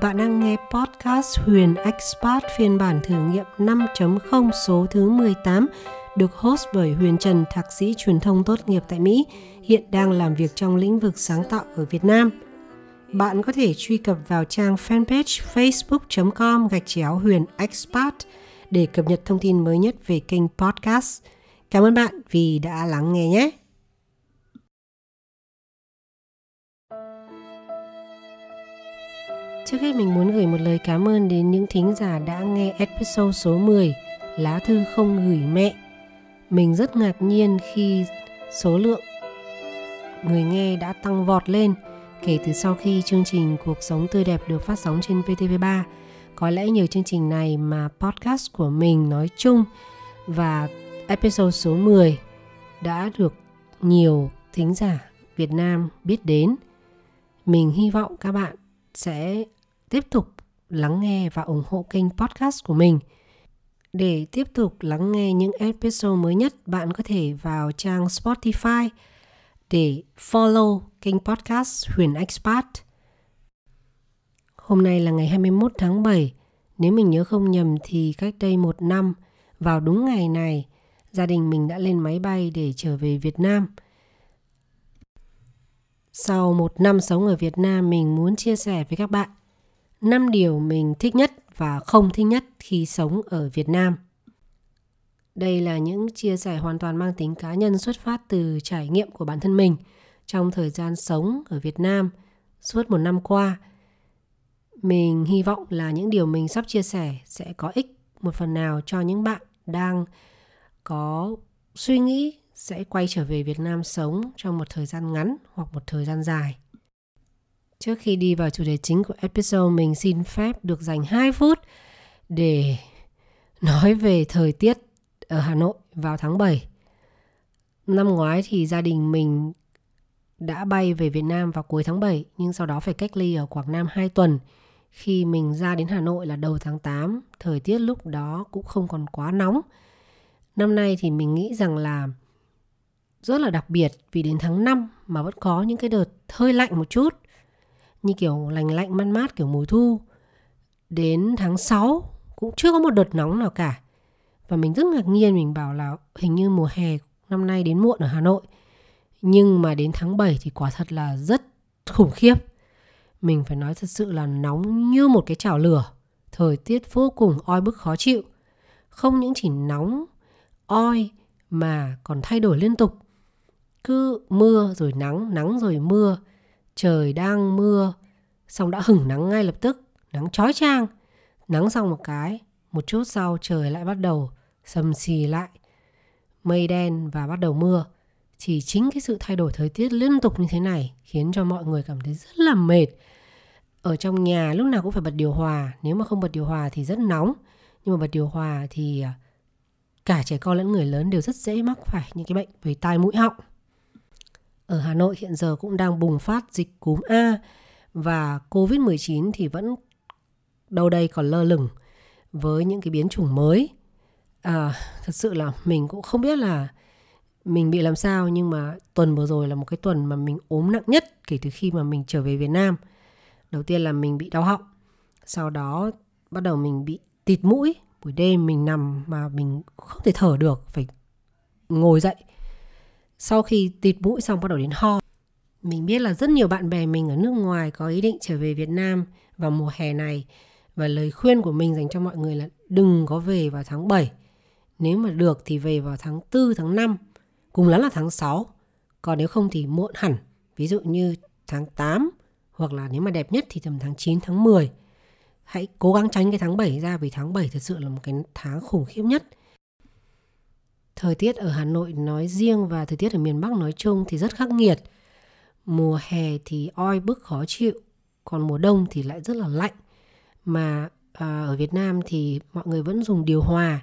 Bạn đang nghe podcast Huyền Expat phiên bản thử nghiệm 5.0 số thứ 18 được host bởi Huyền Trần, thạc sĩ truyền thông tốt nghiệp tại Mỹ, hiện đang làm việc trong lĩnh vực sáng tạo ở Việt Nam. Bạn có thể truy cập vào trang fanpage facebook.com gạch chéo Huyền Expat để cập nhật thông tin mới nhất về kênh podcast. Cảm ơn bạn vì đã lắng nghe nhé! Trước hết mình muốn gửi một lời cảm ơn đến những thính giả đã nghe episode số 10 Lá thư không gửi mẹ. Mình rất ngạc nhiên khi số lượng người nghe đã tăng vọt lên kể từ sau khi chương trình Cuộc sống tươi đẹp được phát sóng trên VTV3. Có lẽ nhờ chương trình này mà podcast của mình nói chung và episode số 10 đã được nhiều thính giả Việt Nam biết đến. Mình hy vọng các bạn sẽ tiếp tục lắng nghe và ủng hộ kênh podcast của mình. Để tiếp tục lắng nghe những episode mới nhất, bạn có thể vào trang Spotify để follow kênh podcast Huyền Expat. Hôm nay là ngày 21 tháng 7. Nếu mình nhớ không nhầm thì cách đây một năm, vào đúng ngày này, gia đình mình đã lên máy bay để trở về Việt Nam. Sau một năm sống ở Việt Nam, mình muốn chia sẻ với các bạn 5 điều mình thích nhất và không thích nhất khi sống ở Việt Nam. Đây là những chia sẻ hoàn toàn mang tính cá nhân xuất phát từ trải nghiệm của bản thân mình trong thời gian sống ở Việt Nam suốt một năm qua. Mình hy vọng là những điều mình sắp chia sẻ sẽ có ích một phần nào cho những bạn đang có suy nghĩ sẽ quay trở về Việt Nam sống trong một thời gian ngắn hoặc một thời gian dài. Trước khi đi vào chủ đề chính của episode, mình xin phép được dành 2 phút để nói về thời tiết ở Hà Nội vào tháng 7. Năm ngoái thì gia đình mình đã bay về Việt Nam vào cuối tháng 7 nhưng sau đó phải cách ly ở Quảng Nam 2 tuần. Khi mình ra đến Hà Nội là đầu tháng 8, thời tiết lúc đó cũng không còn quá nóng. Năm nay thì mình nghĩ rằng là rất là đặc biệt vì đến tháng 5 mà vẫn có những cái đợt hơi lạnh một chút như kiểu lành lạnh man mát, kiểu mùa thu. Đến tháng 6 cũng chưa có một đợt nóng nào cả. Và mình rất ngạc nhiên, mình bảo là hình như mùa hè năm nay đến muộn ở Hà Nội. Nhưng mà đến tháng 7 thì quả thật là rất khủng khiếp. Mình phải nói thật sự là nóng như một cái chảo lửa. Thời tiết vô cùng oi bức khó chịu. Không những chỉ nóng, oi mà còn thay đổi liên tục. Cứ mưa rồi nắng nắng rồi mưa trời đang mưa. Xong đã hửng nắng ngay lập tức. Nắng chói chang. Nắng xong một cái, một chút sau trời lại bắt đầu sầm xì lại. Mây đen và bắt đầu mưa. Chỉ chính cái sự thay đổi thời tiết liên tục như thế này khiến cho mọi người cảm thấy rất là mệt. Ở trong nhà lúc nào cũng phải bật điều hòa. Nếu mà không bật điều hòa thì rất nóng. Nhưng mà bật điều hòa thì à, cả trẻ con lẫn người lớn đều rất dễ mắc phải những cái bệnh về tai mũi họng ở Hà Nội hiện giờ cũng đang bùng phát dịch cúm A và Covid-19 thì vẫn đâu đây còn lơ lửng với những cái biến chủng mới. À, thật sự là mình cũng không biết là mình bị làm sao nhưng mà tuần vừa rồi là một cái tuần mà mình ốm nặng nhất kể từ khi mà mình trở về Việt Nam. Đầu tiên là mình bị đau họng, sau đó bắt đầu mình bị tịt mũi, buổi đêm mình nằm mà mình không thể thở được, phải ngồi dậy sau khi tịt mũi xong bắt đầu đến ho. Mình biết là rất nhiều bạn bè mình ở nước ngoài có ý định trở về Việt Nam vào mùa hè này và lời khuyên của mình dành cho mọi người là đừng có về vào tháng 7. Nếu mà được thì về vào tháng 4, tháng 5, cùng lắm là tháng 6. Còn nếu không thì muộn hẳn, ví dụ như tháng 8 hoặc là nếu mà đẹp nhất thì tầm tháng 9, tháng 10. Hãy cố gắng tránh cái tháng 7 ra vì tháng 7 thật sự là một cái tháng khủng khiếp nhất Thời tiết ở Hà Nội nói riêng và thời tiết ở miền Bắc nói chung thì rất khắc nghiệt. Mùa hè thì oi bức khó chịu, còn mùa đông thì lại rất là lạnh. Mà à, ở Việt Nam thì mọi người vẫn dùng điều hòa,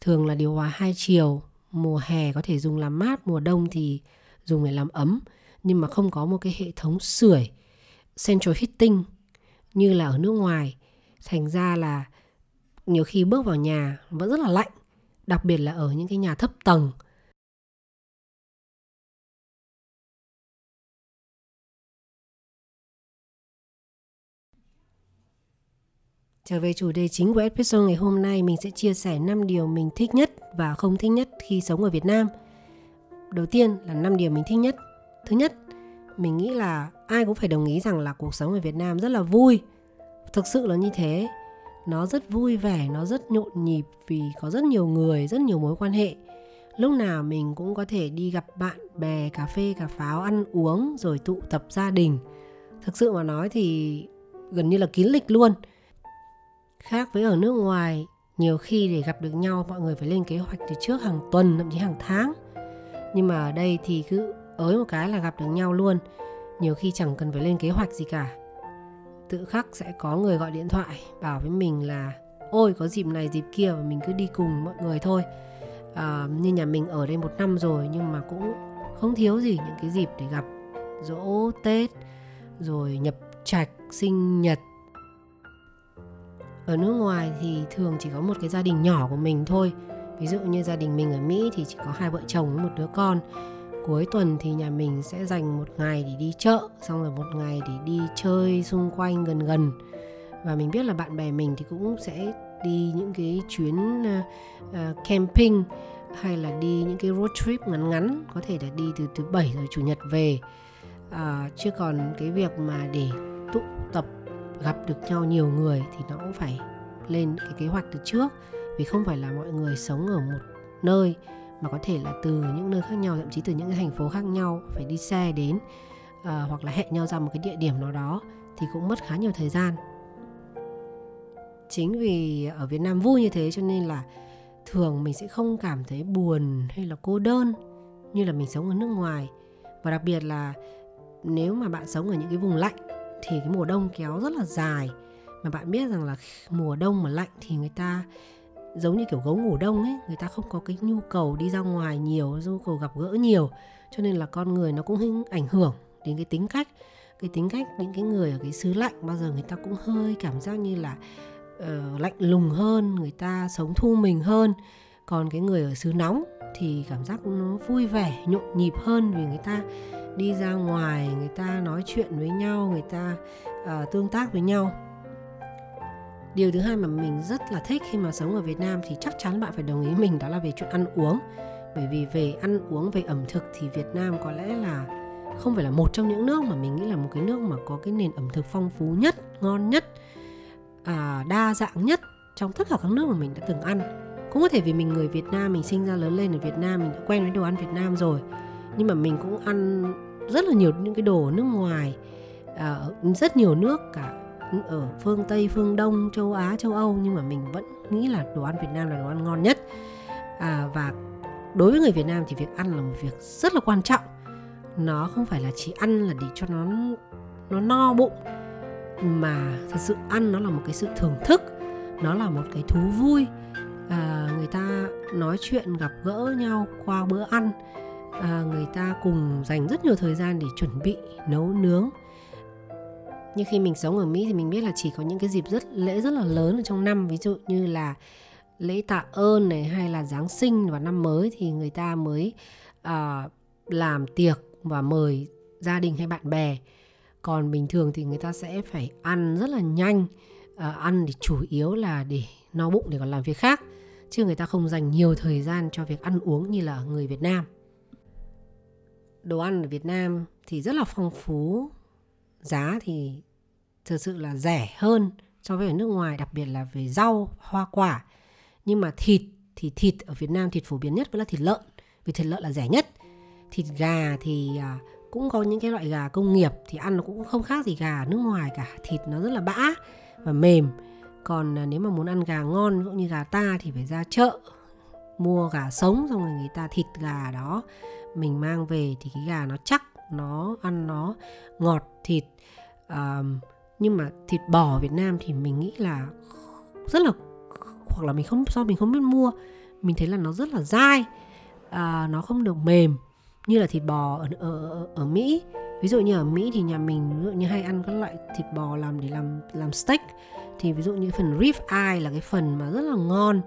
thường là điều hòa hai chiều. Mùa hè có thể dùng làm mát, mùa đông thì dùng để làm ấm, nhưng mà không có một cái hệ thống sưởi central heating như là ở nước ngoài. Thành ra là nhiều khi bước vào nhà vẫn rất là lạnh đặc biệt là ở những cái nhà thấp tầng Trở về chủ đề chính của episode ngày hôm nay, mình sẽ chia sẻ 5 điều mình thích nhất và không thích nhất khi sống ở Việt Nam. Đầu tiên là 5 điều mình thích nhất. Thứ nhất, mình nghĩ là ai cũng phải đồng ý rằng là cuộc sống ở Việt Nam rất là vui. Thực sự là như thế. Nó rất vui vẻ, nó rất nhộn nhịp vì có rất nhiều người, rất nhiều mối quan hệ. Lúc nào mình cũng có thể đi gặp bạn bè, cà phê, cà pháo, ăn uống rồi tụ tập gia đình. Thực sự mà nói thì gần như là kín lịch luôn Khác với ở nước ngoài, nhiều khi để gặp được nhau mọi người phải lên kế hoạch từ trước hàng tuần, thậm chí hàng tháng. Nhưng mà ở đây thì cứ ới một cái là gặp được nhau luôn. Nhiều khi chẳng cần phải lên kế hoạch gì cả. Tự khắc sẽ có người gọi điện thoại bảo với mình là ôi có dịp này dịp kia và mình cứ đi cùng mọi người thôi. À, như nhà mình ở đây một năm rồi nhưng mà cũng không thiếu gì những cái dịp để gặp dỗ Tết rồi nhập trạch sinh nhật. Ở nước ngoài thì thường chỉ có một cái gia đình nhỏ của mình thôi. Ví dụ như gia đình mình ở mỹ thì chỉ có hai vợ chồng với một đứa con cuối tuần thì nhà mình sẽ dành một ngày để đi chợ xong rồi một ngày để đi chơi xung quanh gần gần. Và mình biết là bạn bè mình thì cũng sẽ đi những cái chuyến uh, camping hay là đi những cái road trip ngắn ngắn có thể là đi từ thứ bảy rồi chủ nhật về. À, chứ còn cái việc mà để tụ tập gặp được nhau nhiều người thì nó cũng phải lên cái kế hoạch từ trước. Vì không phải là mọi người sống ở một nơi mà có thể là từ những nơi khác nhau thậm chí từ những cái thành phố khác nhau phải đi xe đến uh, hoặc là hẹn nhau ra một cái địa điểm nào đó thì cũng mất khá nhiều thời gian. Chính vì ở Việt Nam vui như thế cho nên là thường mình sẽ không cảm thấy buồn hay là cô đơn như là mình sống ở nước ngoài. Và đặc biệt là nếu mà bạn sống ở những cái vùng lạnh thì cái mùa đông kéo rất là dài. Mà bạn biết rằng là mùa đông mà lạnh thì người ta giống như kiểu gấu ngủ đông ấy người ta không có cái nhu cầu đi ra ngoài nhiều nhu cầu gặp gỡ nhiều. Cho nên là con người nó cũng ảnh hưởng đến cái tính cách. Cái tính cách những cái người ở cái xứ lạnh bao giờ người ta cũng hơi cảm giác như là uh, lạnh lùng hơn người ta sống thu mình hơn. Còn cái người ở xứ nóng thì cảm giác nó vui vẻ nhộn nhịp hơn vì người ta đi ra ngoài người ta nói chuyện với nhau người ta uh, tương tác với nhau điều thứ hai mà mình rất là thích khi mà sống ở Việt Nam thì chắc chắn bạn phải đồng ý mình đó là về chuyện ăn uống. Bởi vì về ăn uống về ẩm thực thì Việt Nam có lẽ là không phải là một trong những nước mà mình nghĩ là một cái nước mà có cái nền ẩm thực phong phú nhất ngon nhất à, đa dạng nhất trong tất cả các nước mà mình đã từng ăn. Cũng có thể vì mình người Việt Nam mình sinh ra lớn lên ở Việt Nam mình đã quen với đồ ăn Việt Nam rồi. Nhưng mà mình cũng ăn rất là nhiều những cái đồ ở nước ngoài à, rất nhiều nước cả ở phương Tây, phương Đông, châu Á, châu Âu nhưng mà mình vẫn nghĩ là đồ ăn Việt Nam là đồ ăn ngon nhất. À, và đối với người Việt Nam thì việc ăn là một việc rất là quan trọng. Nó không phải là chỉ ăn là để cho nó nó no bụng mà thật sự ăn nó là một cái sự thưởng thức nó là một cái thú vui. À, người ta nói chuyện gặp gỡ nhau qua bữa ăn à, người ta cùng dành rất nhiều thời gian để chuẩn bị nấu nướng nhưng khi mình sống ở Mỹ thì mình biết là chỉ có những cái dịp rất lễ rất là lớn ở trong năm ví dụ như là lễ tạ ơn này hay là Giáng sinh và năm mới thì người ta mới uh, làm tiệc và mời gia đình hay bạn bè. Còn bình thường thì người ta sẽ phải ăn rất là nhanh uh, ăn thì chủ yếu là để no bụng để còn làm việc khác chứ người ta không dành nhiều thời gian cho việc ăn uống như là người Việt Nam. Đồ ăn ở Việt Nam thì rất là phong phú giá thì thực sự là rẻ hơn so với ở nước ngoài đặc biệt là về rau hoa quả. Nhưng mà thịt thì thịt ở Việt Nam thịt phổ biến nhất vẫn là thịt lợn vì thịt lợn là rẻ nhất. Thịt gà thì à, cũng có những cái loại gà công nghiệp thì ăn nó cũng không khác gì gà nước ngoài cả. Thịt nó rất là bã và mềm. Còn à, nếu mà muốn ăn gà ngon cũng như gà ta thì phải ra chợ mua gà sống xong rồi người ta thịt gà đó mình mang về thì cái gà nó chắc nó ăn nó ngọt thịt uh, nhưng mà thịt bò Việt Nam thì mình nghĩ là rất là hoặc là mình không do mình không biết mua mình thấy là nó rất là dai à, nó không được mềm như là thịt bò ở, ở ở Mỹ. Ví dụ như ở Mỹ thì nhà mình ví dụ như hay ăn các loại thịt bò làm để làm làm steak. Thì ví dụ như phần rib eye là cái phần mà rất là ngon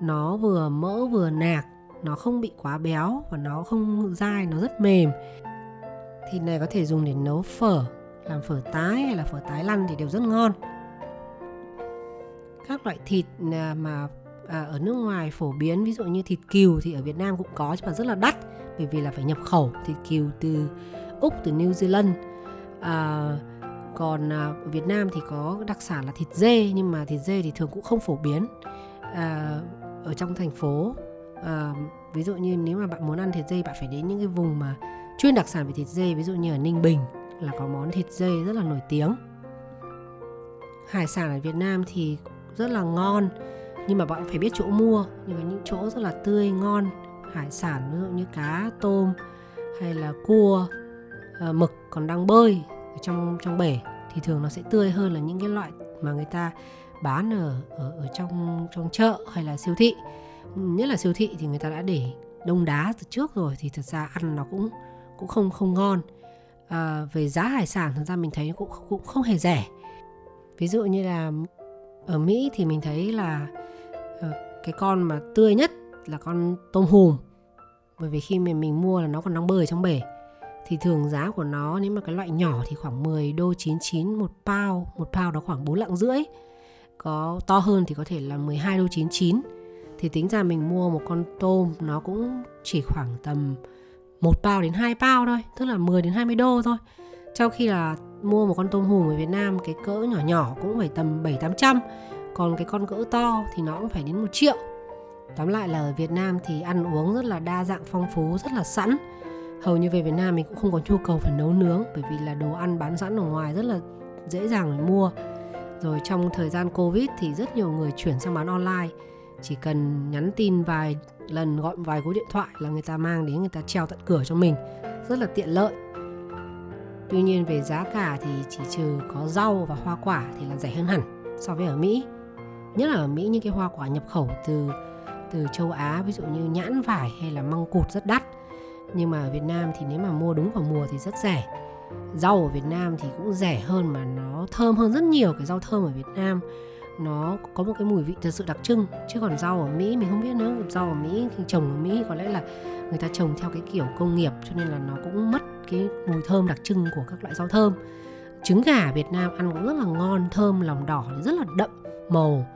nó vừa mỡ vừa nạc nó không bị quá béo và nó không dai nó rất mềm. Thịt này có thể dùng để nấu phở làm phở tái hay là phở tái lăn thì đều rất ngon. Các loại thịt à, mà à, ở nước ngoài phổ biến ví dụ như thịt cừu thì ở Việt Nam cũng có nhưng mà rất là đắt bởi vì là phải nhập khẩu thịt cừu từ Úc từ New Zealand. À, còn à, ở Việt Nam thì có đặc sản là thịt dê nhưng mà thịt dê thì thường cũng không phổ biến. À, ở trong thành phố à, ví dụ như nếu mà bạn muốn ăn thịt dê bạn phải đến những cái vùng mà chuyên đặc sản về thịt dê ví dụ như ở Ninh Bình là có món thịt dê rất là nổi tiếng. Hải sản ở Việt Nam thì rất là ngon nhưng mà bạn phải biết chỗ mua nhưng mà những chỗ rất là tươi ngon. Hải sản ví dụ như cá tôm hay là cua ờ, mực còn đang bơi ở trong trong bể thì thường nó sẽ tươi hơn là những cái loại mà người ta bán ở ở, ở trong trong chợ hay là siêu thị. Nhất là siêu thị thì người ta đã để đông đá từ trước rồi thì thật ra ăn nó cũng cũng không không ngon à, về giá hải sản thực ra mình thấy cũng cũng không hề rẻ ví dụ như là ở Mỹ thì mình thấy là ờ, cái con mà tươi nhất là con tôm hùm bởi vì khi mình mình mua là nó còn đang bơi trong bể thì thường giá của nó nếu mà cái loại nhỏ thì khoảng 10 đô 99 một pound, một pound đó khoảng 4 lạng rưỡi. Có to hơn thì có thể là 12 đô 99. Thì tính ra mình mua một con tôm nó cũng chỉ khoảng tầm một bao đến 2 bao thôi, tức là 10 đến 20 đô thôi. Trong khi là mua một con tôm hùm ở Việt Nam cái cỡ nhỏ nhỏ cũng phải tầm 7 800, còn cái con cỡ to thì nó cũng phải đến 1 triệu. Tóm lại là ở Việt Nam thì ăn uống rất là đa dạng phong phú, rất là sẵn hầu như về Việt Nam mình cũng không có nhu cầu phải nấu nướng bởi vì là đồ ăn bán sẵn ở ngoài rất là dễ dàng để mua rồi trong thời gian Covid thì rất nhiều người chuyển sang bán online chỉ cần nhắn tin vài lần, gọi vài cú điện thoại là người ta mang đến, người ta treo tận cửa cho mình. Rất là tiện lợi. Tuy nhiên về giá cả thì chỉ trừ có rau và hoa quả thì là rẻ hơn hẳn so với ở Mỹ. Nhất là ở Mỹ những cái hoa quả nhập khẩu từ từ châu Á, ví dụ như nhãn vải hay là măng cụt rất đắt. Nhưng mà ở Việt Nam thì nếu mà mua đúng vào mùa thì rất rẻ. Rau ở Việt Nam thì cũng rẻ hơn mà nó thơm hơn rất nhiều cái rau thơm ở Việt Nam nó có một cái mùi vị thật sự đặc trưng. Chứ còn rau ở Mỹ mình không biết nữa. Rau ở Mỹ khi trồng ở Mỹ có lẽ là người ta trồng theo cái kiểu công nghiệp cho nên là nó cũng mất cái mùi thơm đặc trưng của các loại rau thơm. Trứng gà Việt Nam ăn cũng rất là ngon thơm lòng đỏ rất là đậm màu.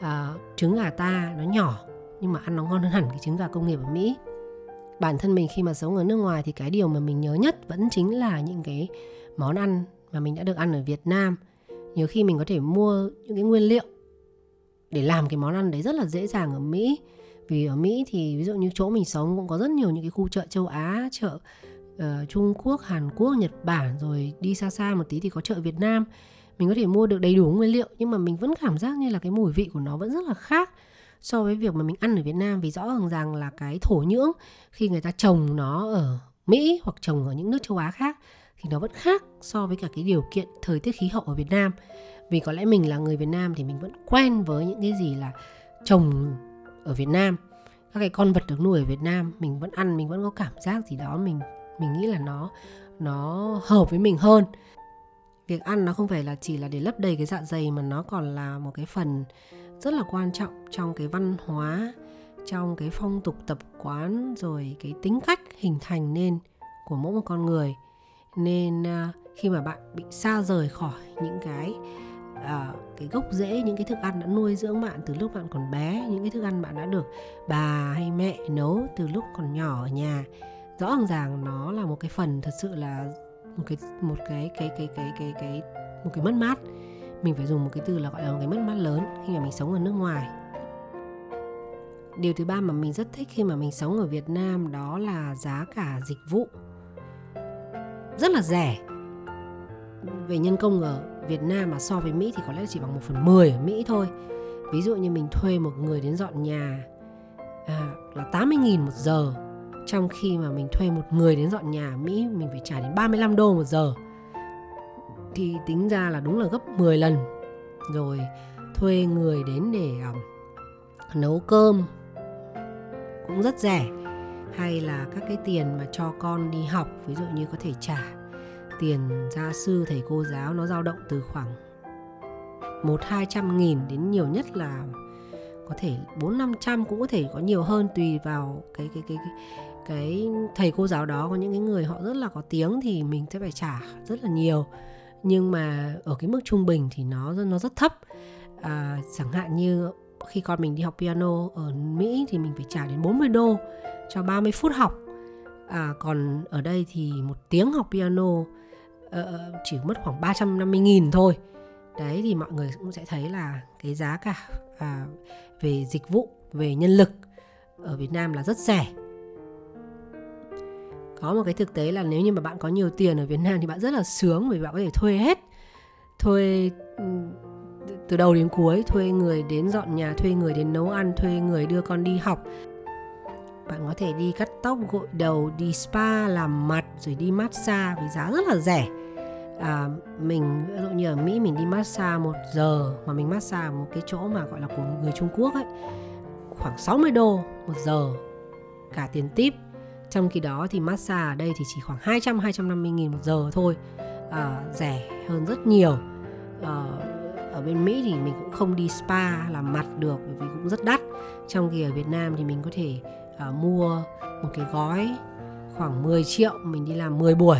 À, trứng gà ta nó nhỏ nhưng mà ăn nó ngon hơn hẳn cái trứng gà công nghiệp ở Mỹ. Bản thân mình khi mà sống ở nước ngoài thì cái điều mà mình nhớ nhất vẫn chính là những cái món ăn mà mình đã được ăn ở Việt Nam nhiều khi mình có thể mua những cái nguyên liệu để làm cái món ăn đấy rất là dễ dàng ở Mỹ. Vì ở Mỹ thì ví dụ như chỗ mình sống cũng có rất nhiều những cái khu chợ châu Á chợ uh, Trung Quốc Hàn Quốc Nhật Bản rồi đi xa xa một tí thì có chợ Việt Nam. Mình có thể mua được đầy đủ nguyên liệu nhưng mà mình vẫn cảm giác như là cái mùi vị của nó vẫn rất là khác so với việc mà mình ăn ở Việt Nam. Vì rõ ràng rằng là cái thổ nhưỡng khi người ta trồng nó ở Mỹ hoặc trồng ở những nước châu Á khác thì nó vẫn khác so với cả cái điều kiện thời tiết khí hậu ở Việt Nam. Vì có lẽ mình là người Việt Nam thì mình vẫn quen với những cái gì là trồng ở Việt Nam. Các cái con vật được nuôi ở Việt Nam, mình vẫn ăn, mình vẫn có cảm giác gì đó, mình mình nghĩ là nó nó hợp với mình hơn. Việc ăn nó không phải là chỉ là để lấp đầy cái dạ dày mà nó còn là một cái phần rất là quan trọng trong cái văn hóa, trong cái phong tục tập quán, rồi cái tính cách hình thành nên của mỗi một con người nên uh, khi mà bạn bị xa rời khỏi những cái uh, cái gốc rễ những cái thức ăn đã nuôi dưỡng bạn từ lúc bạn còn bé những cái thức ăn bạn đã được bà hay mẹ nấu từ lúc còn nhỏ ở nhà rõ ràng nó là một cái phần thật sự là một cái một cái cái cái cái cái cái một cái mất mát. Mình phải dùng một cái từ là gọi là một cái mất mát lớn khi mà mình sống ở nước ngoài. Điều thứ ba mà mình rất thích khi mà mình sống ở Việt Nam đó là giá cả dịch vụ rất là rẻ. Về nhân công ở Việt Nam mà so với Mỹ thì có lẽ chỉ bằng một phần 10 ở Mỹ thôi. Ví dụ như mình thuê một người đến dọn nhà à, là 80.000 một giờ. Trong khi mà mình thuê một người đến dọn nhà ở Mỹ mình phải trả đến 35 đô một giờ. Thì tính ra là đúng là gấp 10 lần. Rồi thuê người đến để um, nấu cơm cũng rất rẻ hay là các cái tiền mà cho con đi học ví dụ như có thể trả tiền gia sư thầy cô giáo nó dao động từ khoảng một hai trăm nghìn đến nhiều nhất là có thể bốn năm trăm cũng có thể có nhiều hơn tùy vào cái cái cái cái cái thầy cô giáo đó có những cái người họ rất là có tiếng thì mình sẽ phải trả rất là nhiều. Nhưng mà ở cái mức trung bình thì nó nó rất thấp. À, chẳng hạn như khi con mình đi học piano ở Mỹ thì mình phải trả đến 40 đô cho 30 phút học. À, còn ở đây thì một tiếng học piano uh, chỉ mất khoảng 350 nghìn thôi. Đấy thì mọi người cũng sẽ thấy là cái giá cả à, về dịch vụ về nhân lực ở Việt Nam là rất rẻ. Có một cái thực tế là nếu như mà bạn có nhiều tiền ở Việt Nam thì bạn rất là sướng vì bạn có thể thuê hết. Thuê từ đầu đến cuối thuê người đến dọn nhà thuê người đến nấu ăn thuê người đưa con đi học. Bạn có thể đi cắt tóc gội đầu đi spa làm mặt rồi đi massage với giá rất là rẻ. À, mình ví dụ như ở Mỹ mình đi massage một giờ mà mình massage một cái chỗ mà gọi là của người Trung Quốc ấy khoảng 60 đô một giờ cả tiền tip. Trong khi đó thì massage ở đây thì chỉ khoảng 200 250 nghìn một giờ thôi. À, rẻ hơn rất nhiều. À, ở bên Mỹ thì mình cũng không đi spa làm mặt được bởi vì cũng rất đắt. Trong khi ở Việt Nam thì mình có thể uh, mua một cái gói khoảng 10 triệu mình đi làm 10 buổi.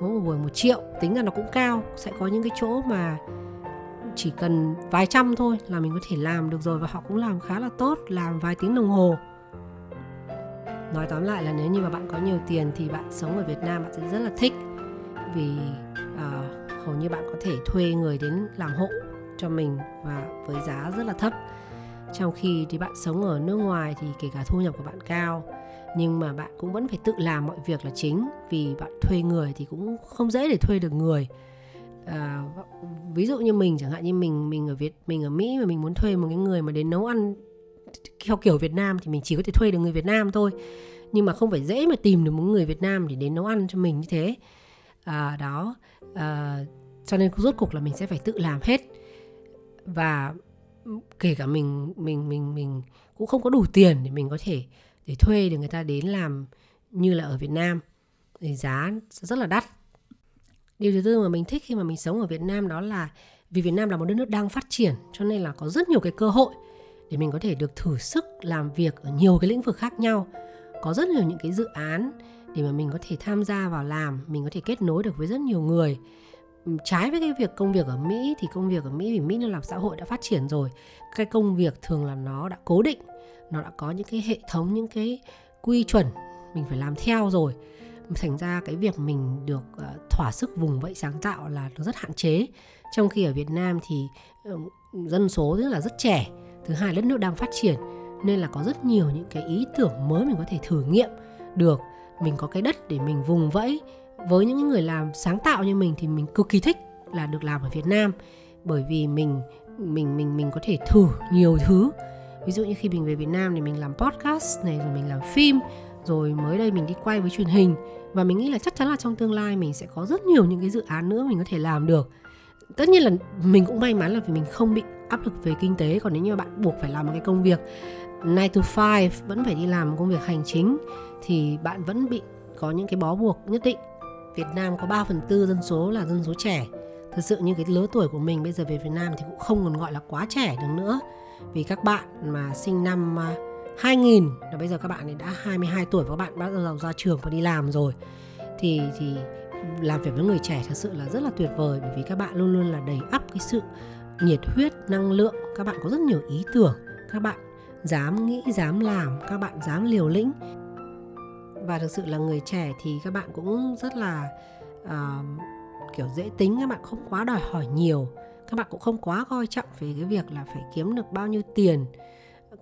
Mỗi một buổi một triệu tính ra nó cũng cao sẽ có những cái chỗ mà chỉ cần vài trăm thôi là mình có thể làm được rồi và họ cũng làm khá là tốt làm vài tiếng đồng hồ. Nói tóm lại là nếu như mà bạn có nhiều tiền thì bạn sống ở Việt Nam bạn sẽ rất là thích vì uh, hầu như bạn có thể thuê người đến làm hộ cho mình và với giá rất là thấp. Trong khi thì bạn sống ở nước ngoài thì kể cả thu nhập của bạn cao nhưng mà bạn cũng vẫn phải tự làm mọi việc là chính vì bạn thuê người thì cũng không dễ để thuê được người. À, ví dụ như mình chẳng hạn như mình mình ở Việt mình ở Mỹ mà mình muốn thuê một cái người mà đến nấu ăn theo kiểu Việt Nam thì mình chỉ có thể thuê được người Việt Nam thôi. Nhưng mà không phải dễ mà tìm được một người Việt Nam để đến nấu ăn cho mình như thế. À, đó. À, cho nên rốt cuộc là mình sẽ phải tự làm hết và kể cả mình mình mình mình cũng không có đủ tiền để mình có thể, để thuê được người ta đến làm như là ở Việt Nam. Thì giá rất là đắt. Điều thứ tư mà mình thích khi mà mình sống ở Việt Nam đó là, vì Việt Nam là một đất nước đang phát triển, cho nên là có rất nhiều cái cơ hội để mình có thể được thử sức làm việc ở nhiều cái lĩnh vực khác nhau. Có rất nhiều những cái dự án để mà mình có thể tham gia vào làm, mình có thể kết nối được với rất nhiều người trái với cái việc công việc ở Mỹ thì công việc ở Mỹ vì Mỹ nó làm xã hội đã phát triển rồi. Cái công việc thường là nó đã cố định, nó đã có những cái hệ thống, những cái quy chuẩn mình phải làm theo rồi. Thành ra cái việc mình được ờ, thỏa sức vùng vẫy sáng tạo là nó rất hạn chế. Trong khi ở Việt Nam thì ờ, dân số rất là rất trẻ, thứ hai đất nước đang phát triển, nên là có rất nhiều những cái ý tưởng mới mình có thể thử nghiệm được. Mình có cái đất để mình vùng vẫy với những người làm sáng tạo như mình thì mình cực kỳ thích là được làm ở Việt Nam. Bởi vì mình mình mình mình có thể thử nhiều thứ. Ví dụ như khi mình về Việt Nam thì mình làm podcast này, rồi mình làm phim, rồi mới đây mình đi quay với truyền hình. Và mình nghĩ là chắc chắn là trong tương lai mình sẽ có rất nhiều những cái dự án nữa mình có thể làm được. Tất nhiên là mình cũng may mắn là vì mình không bị áp lực về kinh tế, còn nếu như bạn buộc phải làm một cái công việc 9 to 5 vẫn phải đi làm một công việc hành chính, thì bạn vẫn bị có những cái bó buộc nhất định. Việt Nam có 3 phần tư dân số là dân số trẻ. Thật sự như cái lứa tuổi của mình bây giờ về Việt Nam thì cũng không còn gọi là quá trẻ được nữa. Vì các bạn mà sinh năm à, 2000 là bây giờ các bạn đã 22 tuổi và các bạn bắt đầu ra trường và đi làm rồi. Thì thì làm việc với người trẻ thật sự là rất là tuyệt vời bởi vì các bạn luôn luôn là đầy ắp cái sự nhiệt huyết, năng lượng. Các bạn có rất nhiều ý tưởng. Các bạn dám nghĩ, dám làm, các bạn dám liều lĩnh và thực sự là người trẻ thì các bạn cũng rất là uh, kiểu dễ tính các bạn không quá đòi hỏi nhiều. Các bạn cũng không quá coi trọng về cái việc là phải kiếm được bao nhiêu tiền.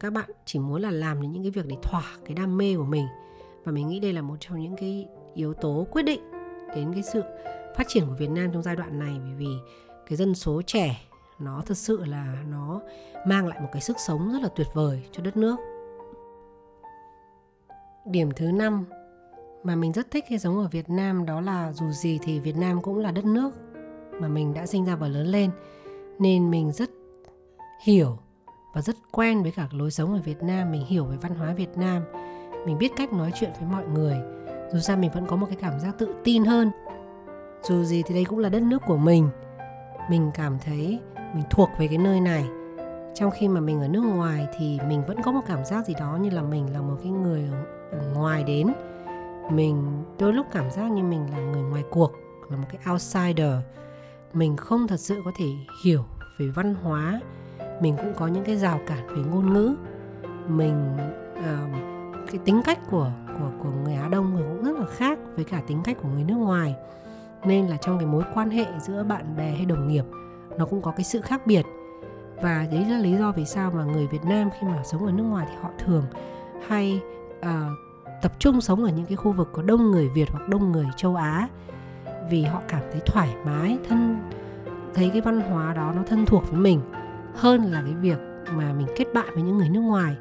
Các bạn chỉ muốn là làm những cái việc để thỏa cái đam mê của mình. Và mình nghĩ đây là một trong những cái yếu tố quyết định đến cái sự phát triển của Việt Nam trong giai đoạn này. Bởi vì cái dân số trẻ nó thực sự là nó mang lại một cái sức sống rất là tuyệt vời cho đất nước. Điểm thứ năm mà mình rất thích khi sống ở Việt Nam đó là dù gì thì Việt Nam cũng là đất nước mà mình đã sinh ra và lớn lên nên mình rất hiểu và rất quen với cả lối sống ở Việt Nam, mình hiểu về văn hóa Việt Nam, mình biết cách nói chuyện với mọi người. Dù sao mình vẫn có một cái cảm giác tự tin hơn. Dù gì thì đây cũng là đất nước của mình. Mình cảm thấy mình thuộc về cái nơi này trong khi mà mình ở nước ngoài thì mình vẫn có một cảm giác gì đó như là mình là một cái người ở ngoài đến. Mình đôi lúc cảm giác như mình là người ngoài cuộc là một cái outsider. Mình không thật sự có thể hiểu về văn hóa. Mình cũng có những cái rào cản về ngôn ngữ. Mình uh, cái tính cách của của của người Á Đông thì cũng rất là khác với cả tính cách của người nước ngoài. Nên là trong cái mối quan hệ giữa bạn bè hay đồng nghiệp nó cũng có cái sự khác biệt. Và đấy là lý do vì sao mà người Việt Nam khi mà sống ở nước ngoài thì họ thường hay uh, tập trung sống ở những cái khu vực có đông người Việt hoặc đông người châu Á vì họ cảm thấy thoải mái thân thấy cái văn hóa đó nó thân thuộc với mình hơn là cái việc mà mình kết bạn với những người nước ngoài.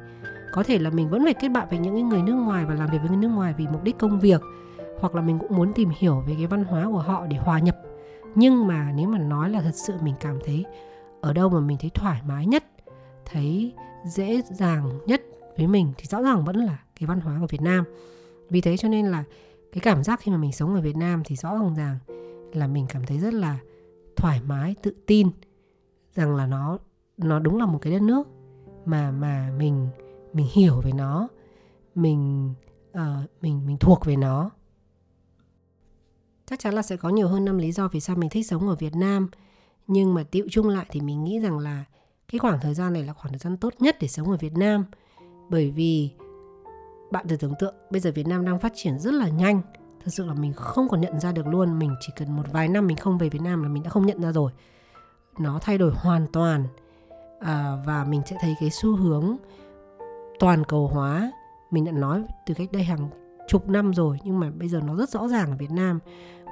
Có thể là mình vẫn phải kết bạn với những người nước ngoài và làm việc với người nước ngoài vì mục đích công việc hoặc là mình cũng muốn tìm hiểu về cái văn hóa của họ để hòa nhập. Nhưng mà nếu mà nói là thật sự mình cảm thấy ở đâu mà mình thấy thoải mái nhất thấy dễ dàng nhất với mình thì rõ ràng vẫn là cái văn hóa của Việt Nam. Vì thế cho nên là cái cảm giác khi mà mình sống ở Việt Nam thì rõ ràng rằng là mình cảm thấy rất là thoải mái tự tin rằng là nó nó đúng là một cái đất nước mà mà mình mình hiểu về nó mình uh, mình mình thuộc về nó. Chắc chắn là sẽ có nhiều hơn năm lý do vì sao mình thích sống ở Việt Nam. Nhưng mà tiệu chung lại thì mình nghĩ rằng là cái khoảng thời gian này là khoảng thời gian tốt nhất để sống ở Việt Nam. Bởi vì bạn thử tưởng tượng bây giờ Việt Nam đang phát triển rất là nhanh. Thật sự là mình không còn nhận ra được luôn mình chỉ cần một vài năm mình không về Việt Nam là mình đã không nhận ra rồi. Nó thay đổi hoàn toàn à, và mình sẽ thấy cái xu hướng toàn cầu hóa. Mình đã nói từ cách đây hàng chục năm rồi nhưng mà bây giờ nó rất rõ ràng ở Việt Nam.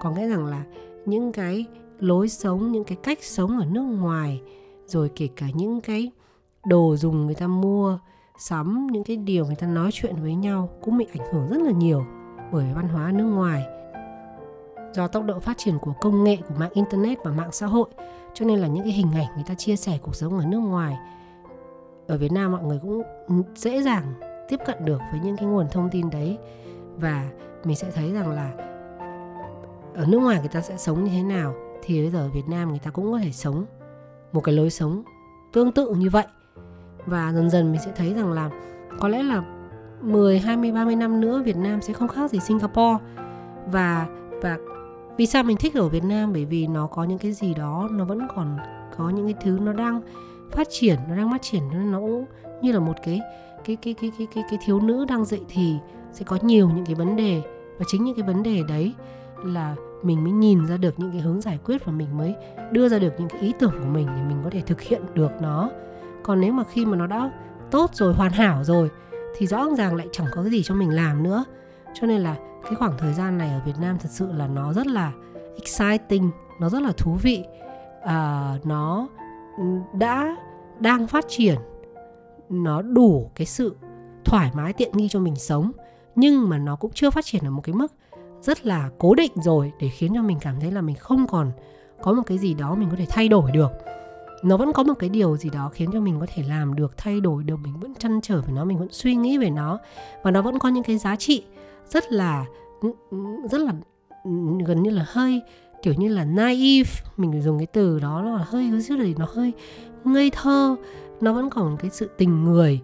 Có nghĩa rằng là những cái lối sống những cái cách sống ở nước ngoài rồi kể cả những cái đồ dùng người ta mua sắm những cái điều người ta nói chuyện với nhau cũng bị ảnh hưởng rất là nhiều bởi văn hóa nước ngoài. Do tốc độ phát triển của công nghệ, của mạng internet và mạng xã hội, cho nên là những cái hình ảnh người ta chia sẻ cuộc sống ở nước ngoài, ở Việt Nam mọi người cũng dễ dàng tiếp cận được với những cái nguồn thông tin đấy. Và mình sẽ thấy rằng là ở nước ngoài người ta sẽ sống như thế nào thì bây giờ ở Việt Nam người ta cũng có thể sống một cái lối sống tương tự như vậy và dần dần mình sẽ thấy rằng là có lẽ là 10, 20, 30 năm nữa Việt Nam sẽ không khác gì Singapore. Và và vì sao mình thích ở Việt Nam? Bởi vì nó có những cái gì đó nó vẫn còn có những cái thứ nó đang phát triển nó đang phát triển nó cũng như là một cái cái cái cái cái cái cái thiếu nữ đang dậy thì sẽ có nhiều những cái vấn đề. Và chính những cái vấn đề đấy là mình mới nhìn ra được những cái hướng giải quyết và mình mới đưa ra được những cái ý tưởng của mình để mình có thể thực hiện được nó còn nếu mà khi mà nó đã tốt rồi hoàn hảo rồi thì rõ ràng lại chẳng có cái gì cho mình làm nữa. Cho nên là cái khoảng thời gian này ở Việt Nam thật sự là nó rất là exciting nó rất là thú vị. À, nó đã đang phát triển. Nó đủ cái sự thoải mái tiện nghi cho mình sống. Nhưng mà nó cũng chưa phát triển ở một cái mức rất là cố định rồi để khiến cho mình cảm thấy là mình không còn có một cái gì đó mình có thể thay đổi được nó vẫn có một cái điều gì đó khiến cho mình có thể làm được, thay đổi được, mình vẫn chăn trở về nó, mình vẫn suy nghĩ về nó. Và nó vẫn có những cái giá trị rất là ừ, ừ, rất là ừ, gần như là hơi, kiểu như là naive. Mình dùng cái từ đó, nó là hơi cái gì? Nó hơi ngây thơ. Nó vẫn còn cái sự tình người.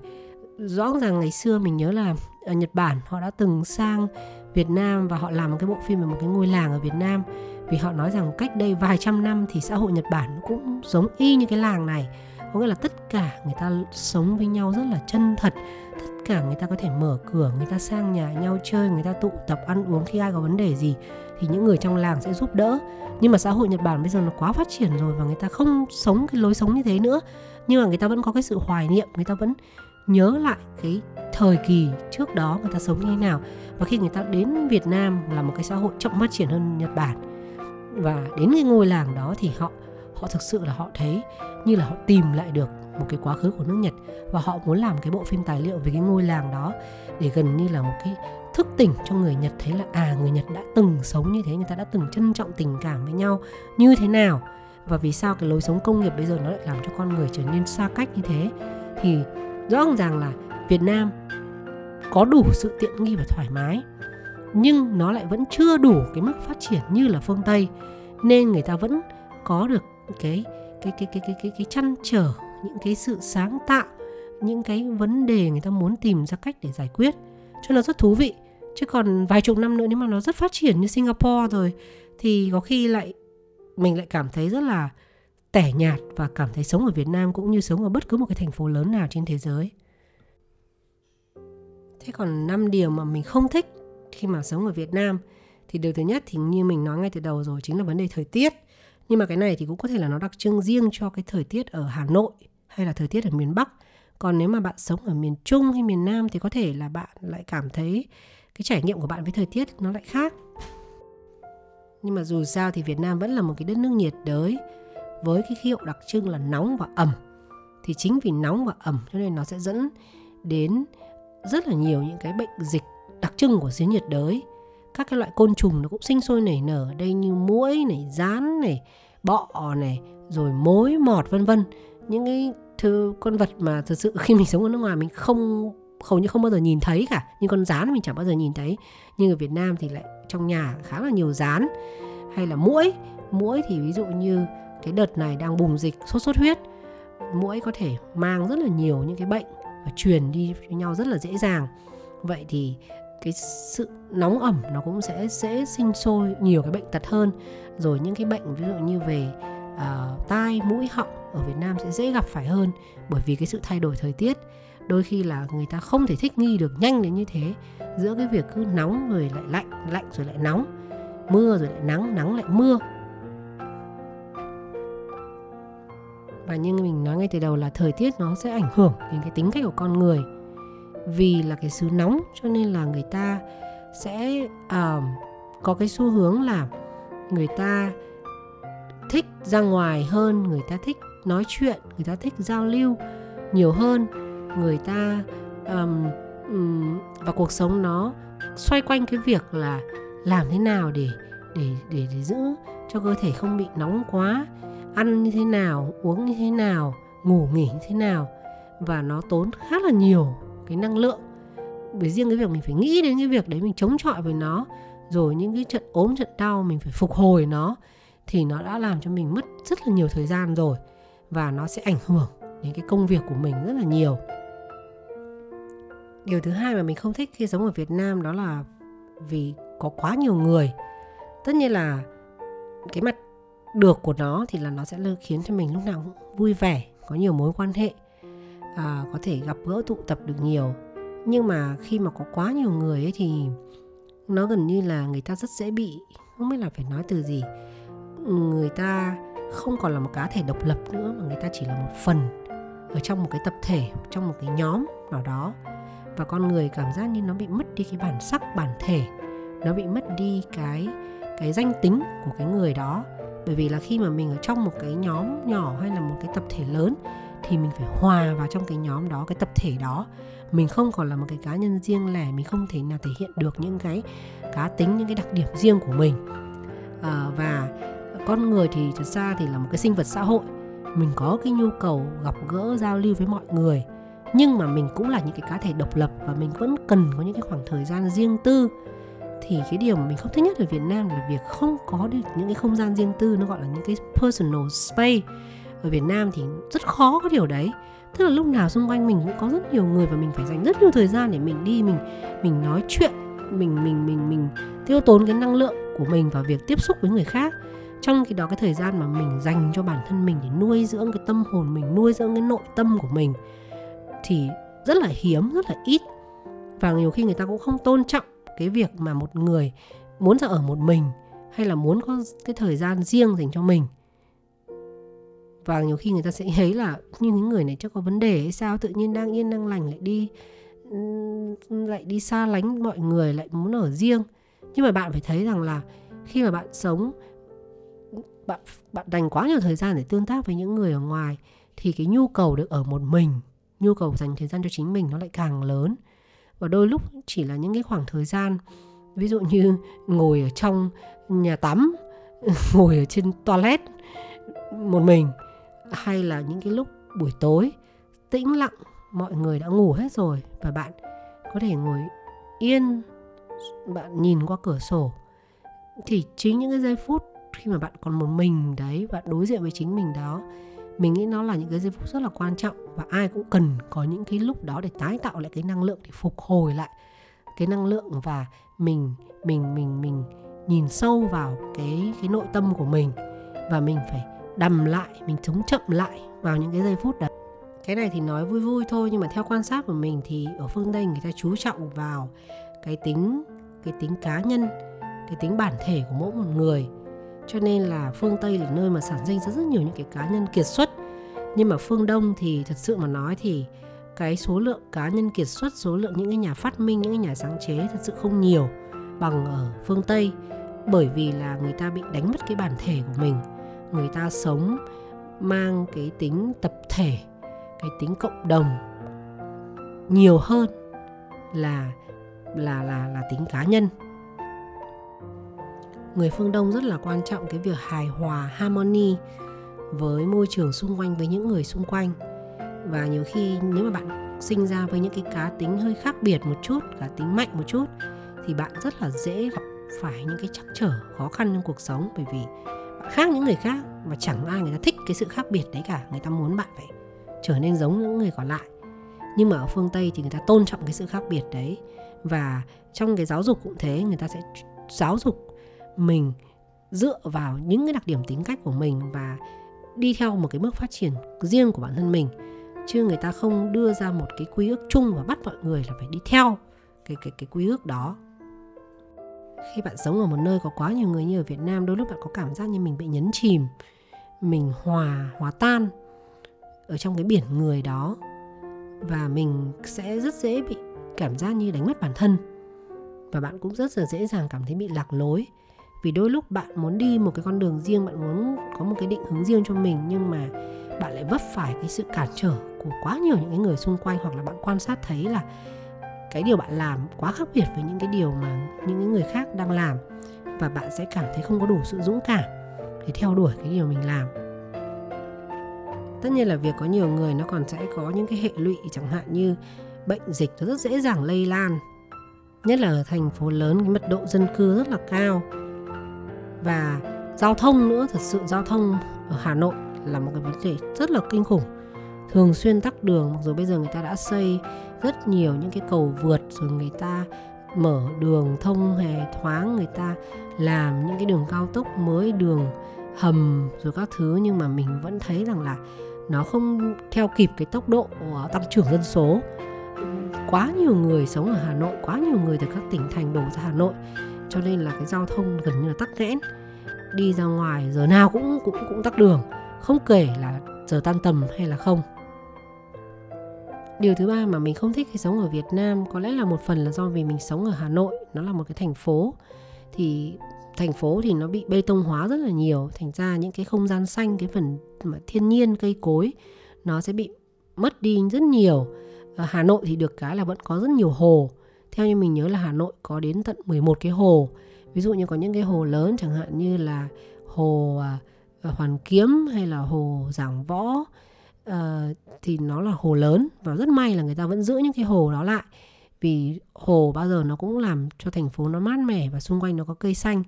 Rõ ràng ngày xưa mình nhớ là ở Nhật Bản họ đã từng sang Việt Nam và họ làm một cái bộ phim về một cái ngôi làng ở Việt Nam vì họ nói rằng cách đây vài trăm năm thì xã hội Nhật Bản cũng giống y như cái làng này. Có nghĩa là tất cả người ta sống với nhau rất là chân thật. Tất cả người ta có thể mở cửa, người ta sang nhà nhau chơi, người ta tụ tập ăn uống khi ai có vấn đề gì thì những người trong làng sẽ giúp đỡ. Nhưng mà xã hội Nhật Bản bây giờ nó quá phát triển rồi và người ta không sống cái lối sống như thế nữa. Nhưng mà người ta vẫn có cái sự hoài niệm, người ta vẫn nhớ lại cái thời kỳ trước đó người ta sống như thế nào. Và khi người ta đến Việt Nam là một cái xã hội chậm phát triển hơn Nhật Bản và đến cái ngôi làng đó thì họ họ thực sự là họ thấy như là họ tìm lại được một cái quá khứ của nước Nhật. Và họ muốn làm cái bộ phim tài liệu về cái ngôi làng đó để gần như là một cái thức tỉnh cho người Nhật thấy là à người Nhật đã từng sống như thế, người ta đã từng trân trọng tình cảm với nhau như thế nào. Và vì sao cái lối sống công nghiệp bây giờ nó lại làm cho con người trở nên xa cách như thế? Thì rõ ràng là Việt Nam có đủ sự tiện nghi và thoải mái nhưng nó lại vẫn chưa đủ cái mức phát triển như là phương Tây. Nên người ta vẫn có được cái cái cái cái cái cái cái chăn trở, những cái sự sáng tạo, những cái vấn đề người ta muốn tìm ra cách để giải quyết. Cho nó rất thú vị. Chứ còn vài chục năm nữa nếu mà nó rất phát triển như Singapore rồi, thì có khi lại mình lại cảm thấy rất là tẻ nhạt và cảm thấy sống ở Việt Nam cũng như sống ở bất cứ một cái thành phố lớn nào trên thế giới. Thế còn năm điều mà mình không thích khi mà sống ở Việt Nam, thì điều thứ nhất thì như mình nói ngay từ đầu rồi, chính là vấn đề thời tiết. Nhưng mà cái này thì cũng có thể là nó đặc trưng riêng cho cái thời tiết ở Hà Nội hay là thời tiết ở miền Bắc. Còn nếu mà bạn sống ở miền Trung hay miền Nam thì có thể là bạn lại cảm thấy cái trải nghiệm của bạn với thời tiết nó lại khác. Nhưng mà dù sao thì Việt Nam vẫn là một cái đất nước nhiệt đới, với cái khí hậu đặc trưng là nóng và ẩm. Thì chính vì nóng và ẩm cho nên nó sẽ dẫn đến rất là nhiều những cái bệnh dịch đặc trưng của xứ nhiệt đới. Các cái loại côn trùng nó cũng sinh sôi nảy nở ở đây như muỗi này, rán này, bọ này, rồi mối, mọt, vân vân. Những cái thứ, con vật mà thực sự khi mình sống ở nước ngoài mình không, hầu như không bao giờ nhìn thấy cả. Nhưng con rán mình chẳng bao giờ nhìn thấy. Nhưng ở Việt Nam thì lại trong nhà khá là nhiều rán. Hay là muỗi. Muỗi thì ví dụ như cái đợt này đang bùng dịch, sốt xuất huyết. Muỗi có thể mang rất là nhiều những cái bệnh và truyền đi với nhau rất là dễ dàng. Vậy thì cái sự nóng ẩm nó cũng sẽ dễ sinh sôi nhiều cái bệnh tật hơn. Rồi những cái bệnh ví dụ như về uh, tai mũi họng ở Việt Nam sẽ dễ gặp phải hơn bởi vì cái sự thay đổi thời tiết. Đôi khi là người ta không thể thích nghi được nhanh đến như thế. Giữa cái việc cứ nóng rồi lại lạnh lạnh rồi lại nóng mưa rồi lại nắng nắng lại mưa. Và như mình nói ngay từ đầu là thời tiết nó sẽ ảnh hưởng đến cái tính cách của con người vì là cái xứ nóng cho nên là người ta sẽ uh, có cái xu hướng là người ta thích ra ngoài hơn người ta thích nói chuyện người ta thích giao lưu nhiều hơn người ta um, um, và cuộc sống nó xoay quanh cái việc là làm thế nào để để để để giữ cho cơ thể không bị nóng quá ăn như thế nào uống như thế nào ngủ nghỉ như thế nào. Và nó tốn khá là nhiều cái năng lượng. Bởi riêng cái việc mình phải nghĩ đến cái việc đấy, mình chống chọi với nó, rồi những cái trận ốm, trận đau, mình phải phục hồi nó, thì nó đã làm cho mình mất rất là nhiều thời gian rồi và nó sẽ ảnh hưởng đến cái công việc của mình rất là nhiều. Điều thứ hai mà mình không thích khi sống ở việt nam đó là vì có quá nhiều người. Tất nhiên là cái mặt được của nó thì là nó sẽ khiến cho mình lúc nào cũng vui vẻ, có nhiều mối quan hệ à, có thể gặp gỡ tụ tập được nhiều. Nhưng mà khi mà có quá nhiều người ấy thì nó gần như là người ta rất dễ bị không biết là phải nói từ gì. Người ta không còn là một cá thể độc lập nữa mà người ta chỉ là một phần ở trong một cái tập thể trong một cái nhóm nào đó. Và con người cảm giác như nó bị mất đi cái bản sắc bản thể. Nó bị mất đi cái cái danh tính của cái người đó. Bởi vì là khi mà mình ở trong một cái nhóm nhỏ hay là một cái tập thể lớn thì mình phải hòa vào trong cái nhóm đó cái tập thể đó. Mình không còn là một cái cá nhân riêng lẻ mình không thể nào thể hiện được những cái cá tính những cái đặc điểm riêng của mình. À, và con người thì thật ra thì là một cái sinh vật xã hội. Mình có cái nhu cầu gặp gỡ giao lưu với mọi người. Nhưng mà mình cũng là những cái cá thể độc lập và mình vẫn cần có những cái khoảng thời gian riêng tư. Thì cái điều mà mình không thích nhất ở Việt Nam là việc không có được những cái không gian riêng tư nó gọi là những cái personal space ở Việt Nam thì rất khó có điều đấy. Tức là lúc nào xung quanh mình cũng có rất nhiều người và mình phải dành rất nhiều thời gian để mình đi, mình mình nói chuyện, mình mình mình mình tiêu tốn cái năng lượng của mình vào việc tiếp xúc với người khác. Trong khi đó cái thời gian mà mình dành cho bản thân mình để nuôi dưỡng cái tâm hồn mình, nuôi dưỡng cái nội tâm của mình thì rất là hiếm, rất là ít. Và nhiều khi người ta cũng không tôn trọng cái việc mà một người muốn ra ở một mình hay là muốn có cái thời gian riêng dành cho mình và nhiều khi người ta sẽ thấy là như những người này chắc có vấn đề hay sao, tự nhiên đang yên, đang lành lại đi lại đi xa lánh mọi người, lại muốn ở riêng. Nhưng mà bạn phải thấy rằng là khi mà bạn sống, bạn bạn dành quá nhiều thời gian để tương tác với những người ở ngoài thì cái nhu cầu được ở một mình, nhu cầu dành thời gian cho chính mình nó lại càng lớn. Và đôi lúc chỉ là những cái khoảng thời gian, ví dụ như ngồi ở trong nhà tắm, ngồi ở trên toilet một mình hay là những cái lúc buổi tối, tĩnh lặng, mọi người đã ngủ hết rồi và bạn có thể ngồi yên, bạn nhìn qua cửa sổ, thì chính những cái giây phút khi mà bạn còn một mình đấy, bạn đối diện với chính mình đó, mình nghĩ nó là những cái giây phút rất là quan trọng và ai cũng cần có những cái lúc đó để tái tạo lại cái năng lượng, để phục hồi lại cái năng lượng và mình mình mình mình nhìn sâu vào cái cái nội tâm của mình. Và mình phải đầm lại, mình sống chậm lại vào những cái giây phút đấy. Cái này thì nói vui vui thôi, nhưng mà theo quan sát của mình thì ở phương tây người ta chú trọng vào cái tính cái tính cá nhân, cái tính bản thể của mỗi một người. Cho nên là phương tây là nơi mà sản sinh ra rất nhiều những cái cá nhân kiệt xuất. Nhưng mà phương đông thì thật sự mà nói thì cái số lượng cá nhân kiệt xuất, số lượng những cái nhà phát minh, những cái nhà sáng chế thật sự không nhiều bằng ở phương tây. Bởi vì là người ta bị đánh mất cái bản thể của mình người ta sống mang cái tính tập thể, cái tính cộng đồng nhiều hơn là là là là tính cá nhân. Người phương đông rất là quan trọng cái việc hài hòa, harmony với môi trường xung quanh, với những người xung quanh. Và nhiều khi nếu mà bạn sinh ra với những cái cá tính hơi khác biệt một chút, cá tính mạnh một chút, thì bạn rất là dễ gặp phải những cái trắc trở khó khăn trong cuộc sống bởi vì khác những người khác và chẳng ai người ta thích cái sự khác biệt đấy cả. Người ta muốn bạn phải trở nên giống những người còn lại. Nhưng mà ở phương tây thì người ta tôn trọng cái sự khác biệt đấy. Và trong cái giáo dục cũng thế, người ta sẽ giáo dục mình dựa vào những cái đặc điểm tính cách của mình và đi theo một cái bước phát triển riêng của bản thân mình. Chứ người ta không đưa ra một cái quy ước chung và bắt mọi người là phải đi theo cái cái cái quy ước đó khi bạn sống ở một nơi có quá nhiều người như ở Việt Nam, đôi lúc bạn có cảm giác như mình bị nhấn chìm, mình hòa hòa tan ở trong cái biển người đó. Và mình sẽ rất dễ bị cảm giác như đánh mất bản thân. Và bạn cũng rất là dễ dàng cảm thấy bị lạc lối. Vì đôi lúc bạn muốn đi một cái con đường riêng, bạn muốn có một cái định hướng riêng cho mình, nhưng mà bạn lại vấp phải cái sự cản trở của quá nhiều những cái người xung quanh, hoặc là bạn quan sát thấy là cái điều bạn làm quá khác biệt với những cái điều mà những người khác đang làm và bạn sẽ cảm thấy không có đủ sự dũng cảm để theo đuổi cái điều mình làm. Tất nhiên là việc có nhiều người nó còn sẽ có những cái hệ lụy, chẳng hạn như bệnh dịch nó rất dễ dàng lây lan, nhất là ở thành phố lớn, cái mật độ dân cư rất là cao. Và giao thông nữa, thật sự giao thông ở Hà Nội là một cái vấn đề rất là kinh khủng. Thường xuyên tắc đường, mặc dù bây giờ người ta đã xây rất nhiều những cái cầu vượt, rồi người ta mở đường thông hề thoáng, người ta làm những cái đường cao tốc mới, đường hầm, rồi các thứ. Nhưng mà mình vẫn thấy rằng là nó không theo kịp cái tốc độ tăng trưởng dân số. Quá nhiều người sống ở Hà Nội, quá nhiều người từ các tỉnh thành đổ ra Hà Nội, cho nên là cái giao thông gần như là tắc nghẽn. Đi ra ngoài giờ nào cũng cũng cũng tắc đường, không kể là giờ tan tầm hay là không điều thứ ba mà mình không thích khi sống ở Việt Nam có lẽ là một phần là do vì mình sống ở Hà Nội, nó là một cái thành phố. Thì thành phố thì nó bị bê tông hóa rất là nhiều, thành ra những cái không gian xanh, cái phần mà thiên nhiên, cây cối, nó sẽ bị mất đi rất nhiều. Ở Hà Nội thì được cái là vẫn có rất nhiều hồ. Theo như mình nhớ là Hà Nội có đến tận 11 cái hồ. Ví dụ như có những cái hồ lớn chẳng hạn như là hồ à, Hoàn Kiếm hay là hồ Giảng Võ uh, thì nó là hồ lớn và rất may là người ta vẫn giữ những cái hồ đó lại. Vì hồ bao giờ nó cũng làm cho thành phố nó mát mẻ và xung quanh nó có cây xanh.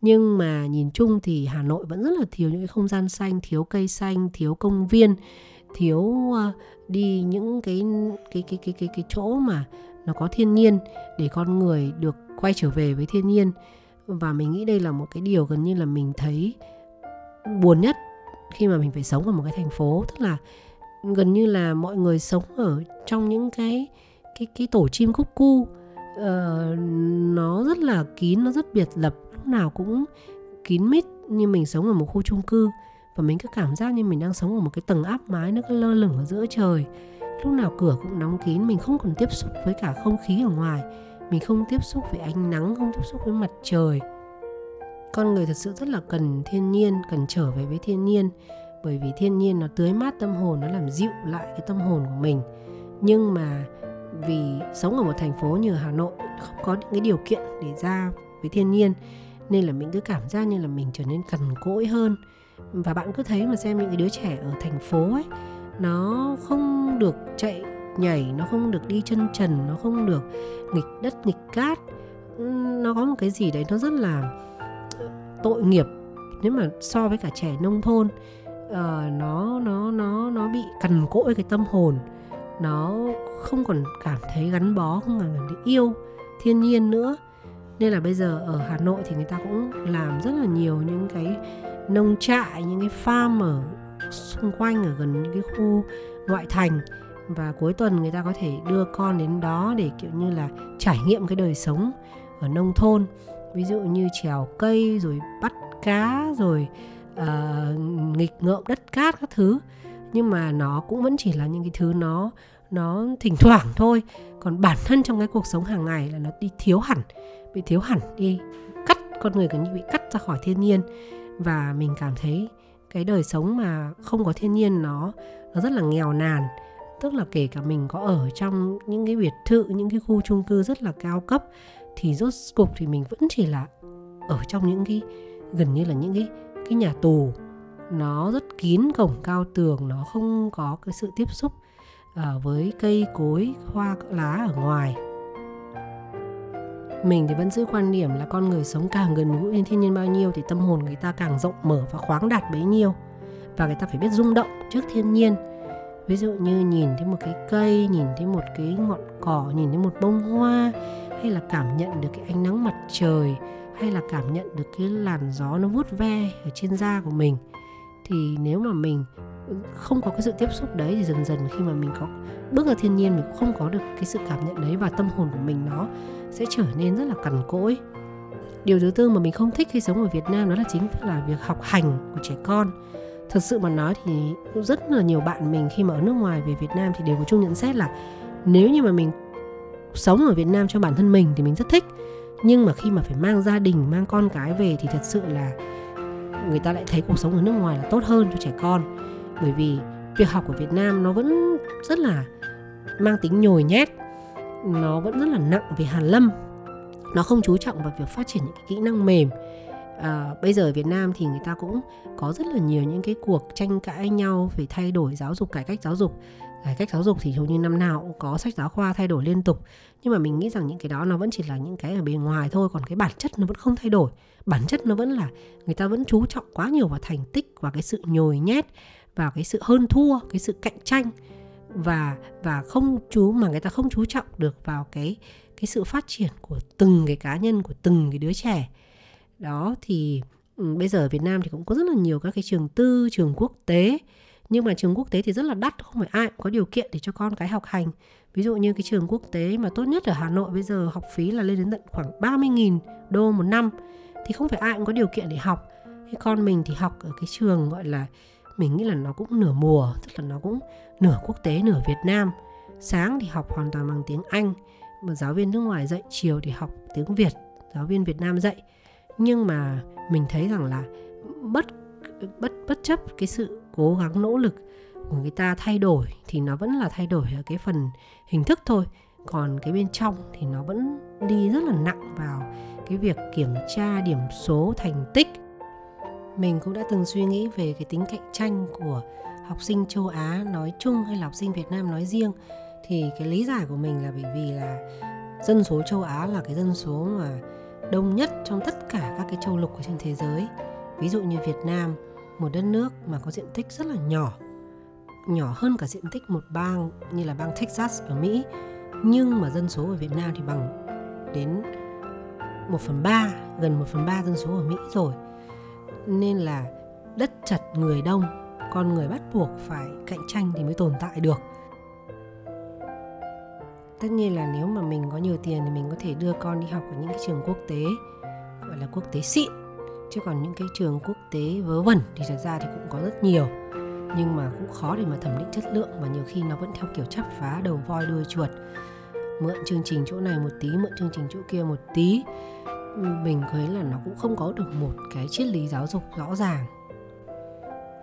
Nhưng mà nhìn chung thì Hà Nội vẫn rất là thiếu những cái không gian xanh, thiếu cây xanh, thiếu công viên, thiếu uh, đi những cái cái cái cái cái cái chỗ mà nó có thiên nhiên để con người được quay trở về với thiên nhiên. Và mình nghĩ đây là một cái điều gần như là mình thấy buồn nhất khi mà mình phải sống ở một cái thành phố tức là gần như là mọi người sống ở trong những cái cái cái tổ chim cúc cu. Uh, nó rất là kín nó rất biệt lập lúc nào cũng kín mít như mình sống ở một khu chung cư. Và mình cứ cảm giác như mình đang sống ở một cái tầng áp mái nó cứ lơ lửng ở giữa trời. Lúc nào cửa cũng đóng kín mình không còn tiếp xúc với cả không khí ở ngoài. Mình không tiếp xúc với ánh nắng không tiếp xúc với mặt trời con người thật sự rất là cần thiên nhiên, cần trở về với thiên nhiên. Bởi vì thiên nhiên nó tưới mát tâm hồn, nó làm dịu lại cái tâm hồn của mình. Nhưng mà vì sống ở một thành phố như Hà Nội, không có những cái điều kiện để ra với thiên nhiên, nên là mình cứ cảm giác như là mình trở nên cằn cỗi hơn. Và bạn cứ thấy mà xem những cái đứa trẻ ở thành phố ấy, nó không được chạy, nhảy, nó không được đi chân trần, nó không được nghịch đất, nghịch cát. Nó có một cái gì đấy nó rất là tội nghiệp nếu mà so với cả trẻ nông thôn uh, nó nó nó nó bị cằn cỗi cái tâm hồn nó không còn cảm thấy gắn bó không còn cảm thấy yêu thiên nhiên nữa. Nên là bây giờ ở Hà Nội thì người ta cũng làm rất là nhiều những cái nông trại những cái farm ở xung quanh ở gần những cái khu ngoại thành. Và cuối tuần người ta có thể đưa con đến đó để kiểu như là trải nghiệm cái đời sống ở nông thôn ví dụ như trèo cây rồi bắt cá rồi uh, nghịch ngợm đất cát các thứ. Nhưng mà nó cũng vẫn chỉ là những cái thứ nó nó thỉnh thoảng thôi. Còn bản thân trong cái cuộc sống hàng ngày là nó đi thiếu hẳn bị thiếu hẳn đi cắt con người gần như bị cắt ra khỏi thiên nhiên. Và mình cảm thấy cái đời sống mà không có thiên nhiên nó nó rất là nghèo nàn. Tức là kể cả mình có ở trong những cái biệt thự những cái khu chung cư rất là cao cấp thì rốt cục thì mình vẫn chỉ là ở trong những cái gần như là những cái cái nhà tù. Nó rất kín cổng cao tường nó không có cái sự tiếp xúc uh, với cây cối hoa lá ở ngoài. Mình thì vẫn giữ quan điểm là con người sống càng gần gũi với thiên nhiên bao nhiêu thì tâm hồn người ta càng rộng mở và khoáng đạt bấy nhiêu. Và người ta phải biết rung động trước thiên nhiên. Ví dụ như nhìn thấy một cái cây nhìn thấy một cái ngọn cỏ nhìn thấy một bông hoa hay là cảm nhận được cái ánh nắng mặt trời, hay là cảm nhận được cái làn gió nó vuốt ve ở trên da của mình. Thì nếu mà mình không có cái sự tiếp xúc đấy thì dần dần khi mà mình có bước ra thiên nhiên, mình cũng không có được cái sự cảm nhận đấy và tâm hồn của mình nó sẽ trở nên rất là cằn cỗi. Điều thứ tư mà mình không thích khi sống ở Việt Nam đó là chính là việc học hành của trẻ con. Thật sự mà nói thì rất là nhiều bạn mình khi mà ở nước ngoài về Việt Nam thì đều có chung nhận xét là nếu như mà mình sống ở Việt Nam cho bản thân mình thì mình rất thích. Nhưng mà khi mà phải mang gia đình mang con cái về thì thật sự là người ta lại thấy cuộc sống ở nước ngoài là tốt hơn cho trẻ con. Bởi vì việc học ở Việt Nam nó vẫn rất là mang tính nhồi nhét nó vẫn rất là nặng về hàn lâm. Nó không chú trọng vào việc phát triển những cái kỹ năng mềm. À, bây giờ ở Việt Nam thì người ta cũng có rất là nhiều những cái cuộc tranh cãi nhau về thay đổi giáo dục cải cách giáo dục cải cách giáo dục thì hầu như năm nào cũng có sách giáo khoa thay đổi liên tục. Nhưng mà mình nghĩ rằng những cái đó nó vẫn chỉ là những cái ở bề ngoài thôi, còn cái bản chất nó vẫn không thay đổi. Bản chất nó vẫn là người ta vẫn chú trọng quá nhiều vào thành tích và cái sự nhồi nhét, vào cái sự hơn thua, cái sự cạnh tranh. Và và không chú, mà người ta không chú trọng được vào cái cái sự phát triển của từng cái cá nhân, của từng cái đứa trẻ. Đó thì ừ, bây giờ ở Việt Nam thì cũng có rất là nhiều các cái trường tư, trường quốc tế nhưng mà trường quốc tế thì rất là đắt, không phải ai cũng có điều kiện để cho con cái học hành. Ví dụ như cái trường quốc tế mà tốt nhất ở Hà Nội bây giờ học phí là lên đến tận khoảng 30.000 đô một năm, thì không phải ai cũng có điều kiện để học. Cái con mình thì học ở cái trường gọi là, mình nghĩ là nó cũng nửa mùa, tức là nó cũng nửa quốc tế, nửa Việt Nam. Sáng thì học hoàn toàn bằng tiếng Anh, mà giáo viên nước ngoài dạy, chiều thì học tiếng Việt, giáo viên Việt Nam dạy. Nhưng mà mình thấy rằng là bất bất bất chấp cái sự cố gắng nỗ lực của người ta thay đổi thì nó vẫn là thay đổi ở cái phần hình thức thôi. Còn cái bên trong thì nó vẫn đi rất là nặng vào cái việc kiểm tra điểm số thành tích. Mình cũng đã từng suy nghĩ về cái tính cạnh tranh của học sinh châu Á nói chung hay là học sinh Việt Nam nói riêng. Thì cái lý giải của mình là bởi vì là dân số châu Á là cái dân số mà đông nhất trong tất cả các cái châu lục ở trên thế giới. Ví dụ như Việt Nam, một đất nước mà có diện tích rất là nhỏ, nhỏ hơn cả diện tích một bang như là bang Texas ở Mỹ, nhưng mà dân số ở Việt Nam thì bằng đến 1 phần 3, gần 1 phần 3 dân số ở Mỹ rồi. Nên là đất chật người đông con người bắt buộc phải cạnh tranh thì mới tồn tại được. Tất nhiên là nếu mà mình có nhiều tiền thì mình có thể đưa con đi học ở những cái trường quốc tế gọi là quốc tế xịn chứ còn những cái trường quốc tế vớ vẩn thì thật ra thì cũng có rất nhiều. Nhưng mà cũng khó để mà thẩm định chất lượng và nhiều khi nó vẫn theo kiểu chắp phá đầu voi đuôi chuột. Mượn chương trình chỗ này một tí, mượn chương trình chỗ kia một tí. Mình thấy là nó cũng không có được một cái triết lý giáo dục rõ ràng.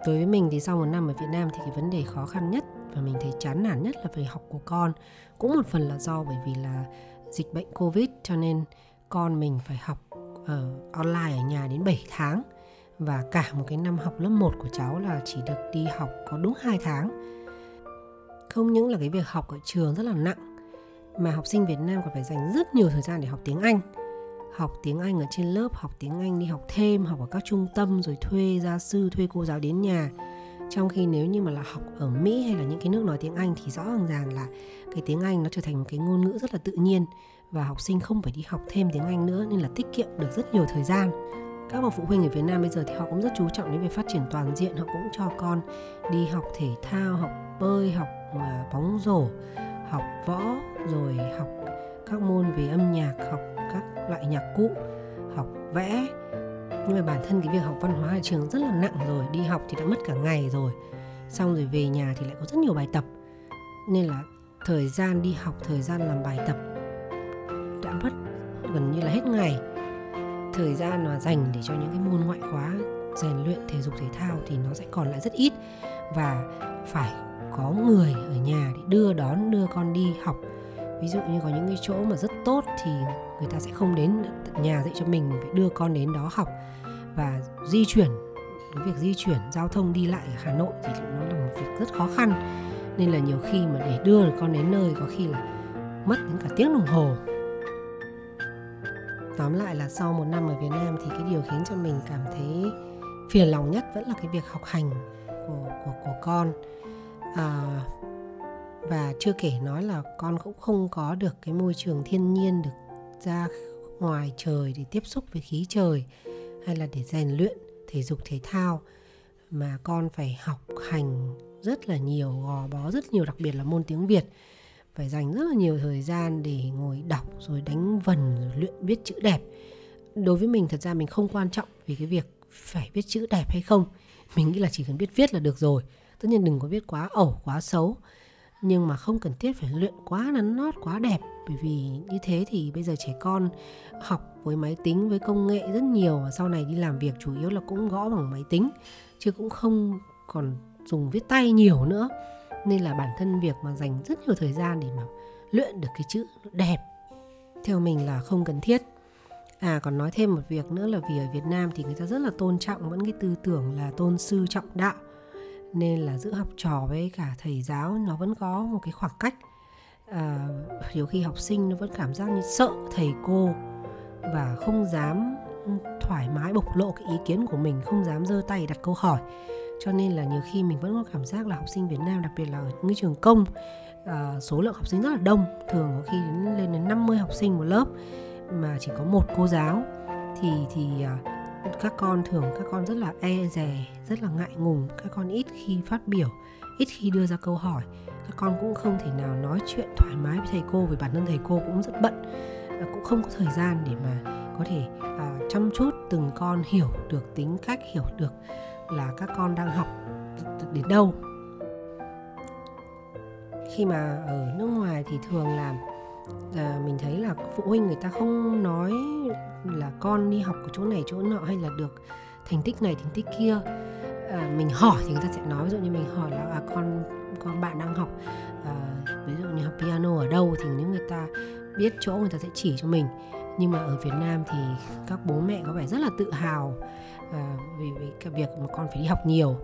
Đối với mình thì sau một năm ở Việt Nam thì cái vấn đề khó khăn nhất và mình thấy chán nản nhất là về học của con. Cũng một phần là do bởi vì là dịch bệnh Covid cho nên con mình phải học ở online ở nhà đến 7 tháng và cả một cái năm học lớp 1 của cháu là chỉ được đi học có đúng 2 tháng. Không những là cái việc học ở trường rất là nặng mà học sinh Việt Nam còn phải dành rất nhiều thời gian để học tiếng Anh học tiếng Anh ở trên lớp, học tiếng Anh đi học thêm, học ở các trung tâm rồi thuê gia sư, thuê cô giáo đến nhà. Trong khi nếu như mà là học ở Mỹ hay là những cái nước nói tiếng Anh thì rõ ràng là cái tiếng Anh nó trở thành một cái ngôn ngữ rất là tự nhiên và học sinh không phải đi học thêm tiếng Anh nữa nên là tiết kiệm được rất nhiều thời gian. các bậc phụ huynh ở Việt Nam bây giờ thì họ cũng rất chú trọng đến việc phát triển toàn diện, họ cũng cho con đi học thể thao, học bơi, học ờ, bóng rổ, học võ, rồi học các môn về âm nhạc, học các loại nhạc cụ, học vẽ nhưng mà bản thân cái việc học văn hóa ở trường rất là nặng rồi, đi học thì đã mất cả ngày rồi. Xong rồi về nhà thì lại có rất nhiều bài tập. Nên là thời gian đi học, thời gian làm bài tập đã mất gần như là hết ngày. Thời gian mà dành để cho những cái môn ngoại khóa, rèn luyện, thể dục, thể thao thì nó sẽ còn lại rất ít. Và phải có người ở nhà để đưa đón, đưa con đi học ví dụ như có những cái chỗ mà rất tốt thì người ta sẽ không đến tận nhà dạy cho mình mình phải đưa con đến đó học. Và di chuyển cái việc di chuyển giao thông đi lại ở Hà Nội thì nó là một việc rất khó khăn. Nên là nhiều khi mà để đưa được con đến nơi có khi là mất đến cả tiếng đồng hồ. Tóm lại là sau một năm ở Việt Nam thì cái điều khiến cho mình cảm thấy phiền lòng nhất vẫn là cái việc học hành của của của con. À, và chưa kể nói là con cũng không có được cái môi trường thiên nhiên được ra ngoài trời để tiếp xúc với khí trời, hay là để rèn luyện thể dục thể thao. Mà con phải học hành rất là nhiều, gò bó rất nhiều, đặc biệt là môn tiếng Việt. Phải dành rất là nhiều thời gian để ngồi đọc, rồi đánh vần, rồi luyện viết chữ đẹp. Đối với mình, thật ra mình không quan trọng vì cái việc phải viết chữ đẹp hay không. Mình nghĩ là chỉ cần biết viết là được rồi. Tất nhiên đừng có viết quá ẩu, quá xấu nhưng mà không cần thiết phải luyện quá nắn nót, quá đẹp. Bởi vì như thế thì bây giờ trẻ con học với máy tính, với công nghệ rất nhiều và sau này đi làm việc chủ yếu là cũng gõ bằng máy tính, chứ cũng không còn dùng viết tay nhiều nữa. Nên là bản thân việc mà dành rất nhiều thời gian để mà luyện được cái chữ đẹp, theo mình là không cần thiết. À còn nói thêm một việc nữa là vì ở Việt Nam thì người ta rất là tôn trọng, vẫn cái tư tưởng là tôn sư trọng đạo nên là giữa học trò với cả thầy giáo nó vẫn có một cái khoảng cách. À, nhiều khi học sinh nó vẫn cảm giác như sợ thầy cô và không dám thoải mái bộc lộ cái ý kiến của mình không dám giơ tay đặt câu hỏi. Cho nên là nhiều khi mình vẫn có cảm giác là học sinh Việt Nam đặc biệt là ở những trường công à, số lượng học sinh rất là đông. Thường có khi đến lên đến 50 học sinh một lớp mà chỉ có một cô giáo. Thì thì à, các con thường các con rất là e dè rất là ngại ngùng các con ít khi phát biểu ít khi đưa ra câu hỏi. Các con cũng không thể nào nói chuyện thoải mái với thầy cô vì bản thân thầy cô cũng rất bận cũng không có thời gian để mà có thể à, chăm chút từng con hiểu được tính cách hiểu được là các con đang học đến đâu. Khi mà ở nước ngoài thì thường là à, mình thấy là phụ huynh người ta không nói là con đi học ở chỗ này chỗ nọ hay là được thành tích này thành tích kia à, mình hỏi thì người ta sẽ nói ví dụ như mình hỏi là à, con con bạn đang học à, ví dụ như học piano ở đâu? Thì những người ta biết chỗ người ta sẽ chỉ cho mình. Nhưng mà ở Việt Nam thì các bố mẹ có vẻ rất là tự hào à, vì, vì cái việc mà con phải đi học nhiều.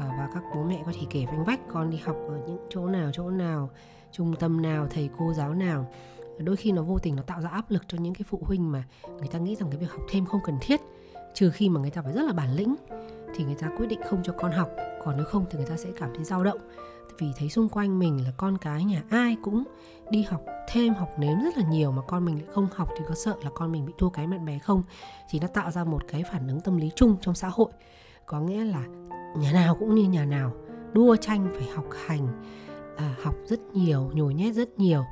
Ờ, và các bố mẹ có thể kể vanh vách, con đi học ở những chỗ nào chỗ nào, trung tâm nào, thầy cô, giáo nào. Đôi khi nó vô tình nó tạo ra áp lực cho những cái phụ huynh mà người ta nghĩ rằng cái việc học thêm không cần thiết, trừ khi mà người ta phải rất là bản lĩnh, thì người ta quyết định không cho con học. Còn nếu không thì người ta sẽ cảm thấy dao động, vì thấy xung quanh mình là con cái nhà ai cũng đi học thêm, học nếm rất là nhiều mà con mình lại không học thì có sợ là con mình bị thua cái bạn bè không? Thì nó tạo ra một cái phản ứng tâm lý chung trong xã hội. Có nghĩa là nhà nào cũng như nhà nào. Đua tranh phải học hành à, học rất nhiều nhồi nhét rất nhiều.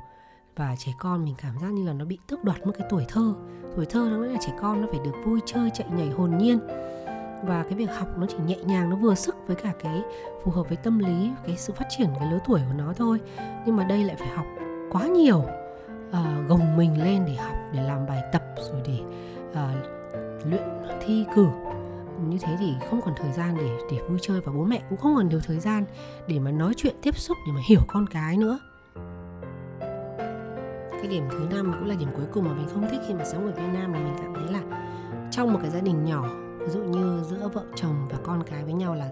Và trẻ con mình cảm giác như là nó bị tước đoạt một cái tuổi thơ. Tuổi thơ nó nghĩa là trẻ con nó phải được vui chơi chạy nhảy hồn nhiên. Và cái việc học nó chỉ nhẹ nhàng nó vừa sức với cả cái phù hợp với tâm lý cái sự phát triển cái lứa tuổi của nó thôi. Nhưng mà đây lại phải học quá nhiều uh, gồng mình lên để học để làm bài tập rồi để uh, luyện thi cử như thế thì không còn thời gian để để vui chơi và bố mẹ cũng không còn nhiều thời gian để mà nói chuyện, tiếp xúc, để mà hiểu con cái nữa. Cái điểm thứ năm cũng là điểm cuối cùng mà mình không thích khi mà sống ở Việt Nam là mình cảm thấy là trong một cái gia đình nhỏ, ví dụ như giữa vợ chồng và con cái với nhau là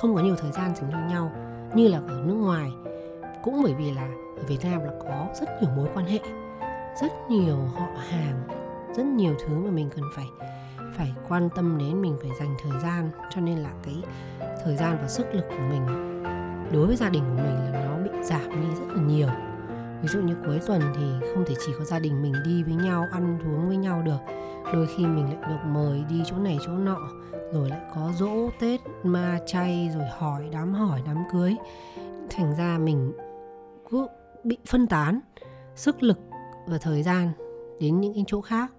không có nhiều thời gian dành cho nhau, như là ở nước ngoài, cũng bởi vì là ở Việt Nam là có rất nhiều mối quan hệ, rất nhiều họ hàng, rất nhiều thứ mà mình cần phải phải quan tâm đến mình, phải dành thời gian, cho nên là cái thời gian và sức lực của mình đối với gia đình của mình là nó bị giảm đi rất là nhiều. Ví dụ như cuối tuần thì không thể chỉ có gia đình mình đi với nhau, ăn uống với nhau được. Đôi khi mình lại được mời đi chỗ này chỗ nọ, rồi lại có dỗ tết, ma chay, rồi hỏi đám hỏi đám cưới. Thành ra mình cứ bị phân tán sức lực và thời gian đến những cái chỗ khác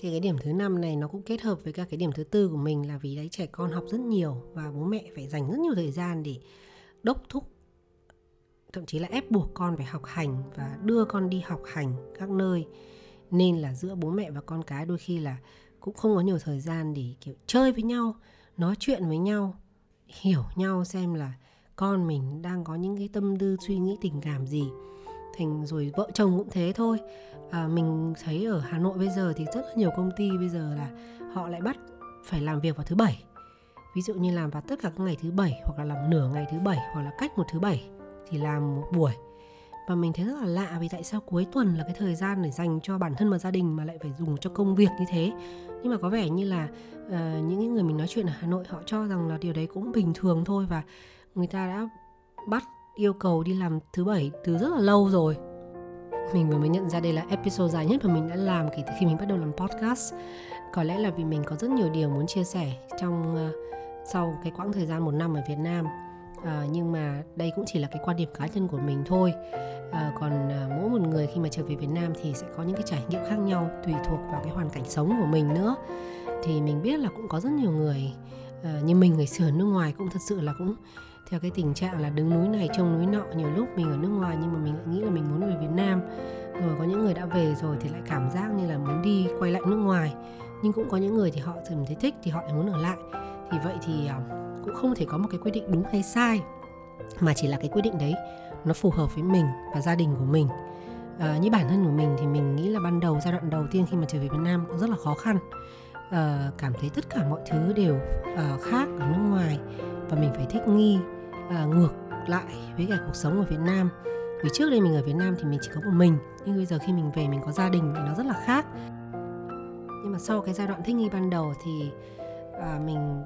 thì cái điểm thứ năm này nó cũng kết hợp với cả cái điểm thứ tư của mình là vì đấy trẻ con học rất nhiều và bố mẹ phải dành rất nhiều thời gian để đốc thúc, thậm chí là ép buộc con phải học hành và đưa con đi học hành các nơi. Nên là giữa bố mẹ và con cái đôi khi là cũng không có nhiều thời gian để, kiểu, chơi với nhau, nói chuyện với nhau, hiểu nhau xem là con mình đang có những cái tâm tư, suy nghĩ, tình cảm gì thành rồi vợ chồng cũng thế thôi. À, mình thấy ở hà nội bây giờ thì rất là nhiều công ty bây giờ là họ lại bắt phải làm việc vào thứ bảy. Ví dụ như làm vào tất cả các ngày thứ bảy hoặc là làm nửa ngày thứ bảy hoặc là cách một thứ bảy thì làm một buổi. Và mình thấy rất là lạ vì tại sao cuối tuần là cái thời gian để dành cho bản thân và gia đình mà lại phải dùng cho công việc như thế. Nhưng mà có vẻ như là uh, những người mình nói chuyện ở Hà Nội họ cho rằng là điều đấy cũng bình thường thôi và người ta đã bắt yêu cầu đi làm thứ bảy từ rất là lâu rồi. Mình vừa mới nhận ra đây là episode dài nhất mà mình đã làm kể từ khi mình bắt đầu làm podcast. Có lẽ là vì mình có rất nhiều điều muốn chia sẻ trong uh, sau cái quãng thời gian một năm ở Việt Nam. À, nhưng mà đây cũng chỉ là cái quan điểm cá nhân của mình thôi. À, còn à, mỗi một người khi mà trở về Việt Nam thì sẽ có những cái trải nghiệm khác nhau tùy thuộc vào cái hoàn cảnh sống của mình nữa. Thì mình biết là cũng có rất nhiều người à, như mình người xưa ở nước ngoài cũng thật sự là cũng theo cái tình trạng là đứng núi này trông núi nọ nhiều lúc mình ở nước ngoài nhưng mà mình lại nghĩ là mình muốn về Việt Nam. Rồi có những người đã về rồi thì lại cảm giác như là muốn đi quay lại nước ngoài. Nhưng cũng có những người thì họ thường thấy thích thì họ lại muốn ở lại. Thì vậy thì à, cũng không thể có một cái quyết định đúng hay sai mà chỉ là cái quyết định đấy nó phù hợp với mình và gia đình của mình. À, như bản thân của mình thì mình nghĩ là ban đầu giai đoạn đầu tiên khi mà trở về Việt Nam cũng rất là khó khăn. À, cảm thấy tất cả mọi thứ đều uh, khác ở nước ngoài và mình phải thích nghi à, ngược lại với cả cuộc sống ở Việt Nam. Vì trước đây mình ở Việt Nam thì mình chỉ có một mình nhưng bây giờ khi mình về mình có gia đình thì nó rất là khác. Nhưng mà sau cái giai đoạn thích nghi ban đầu thì à, mình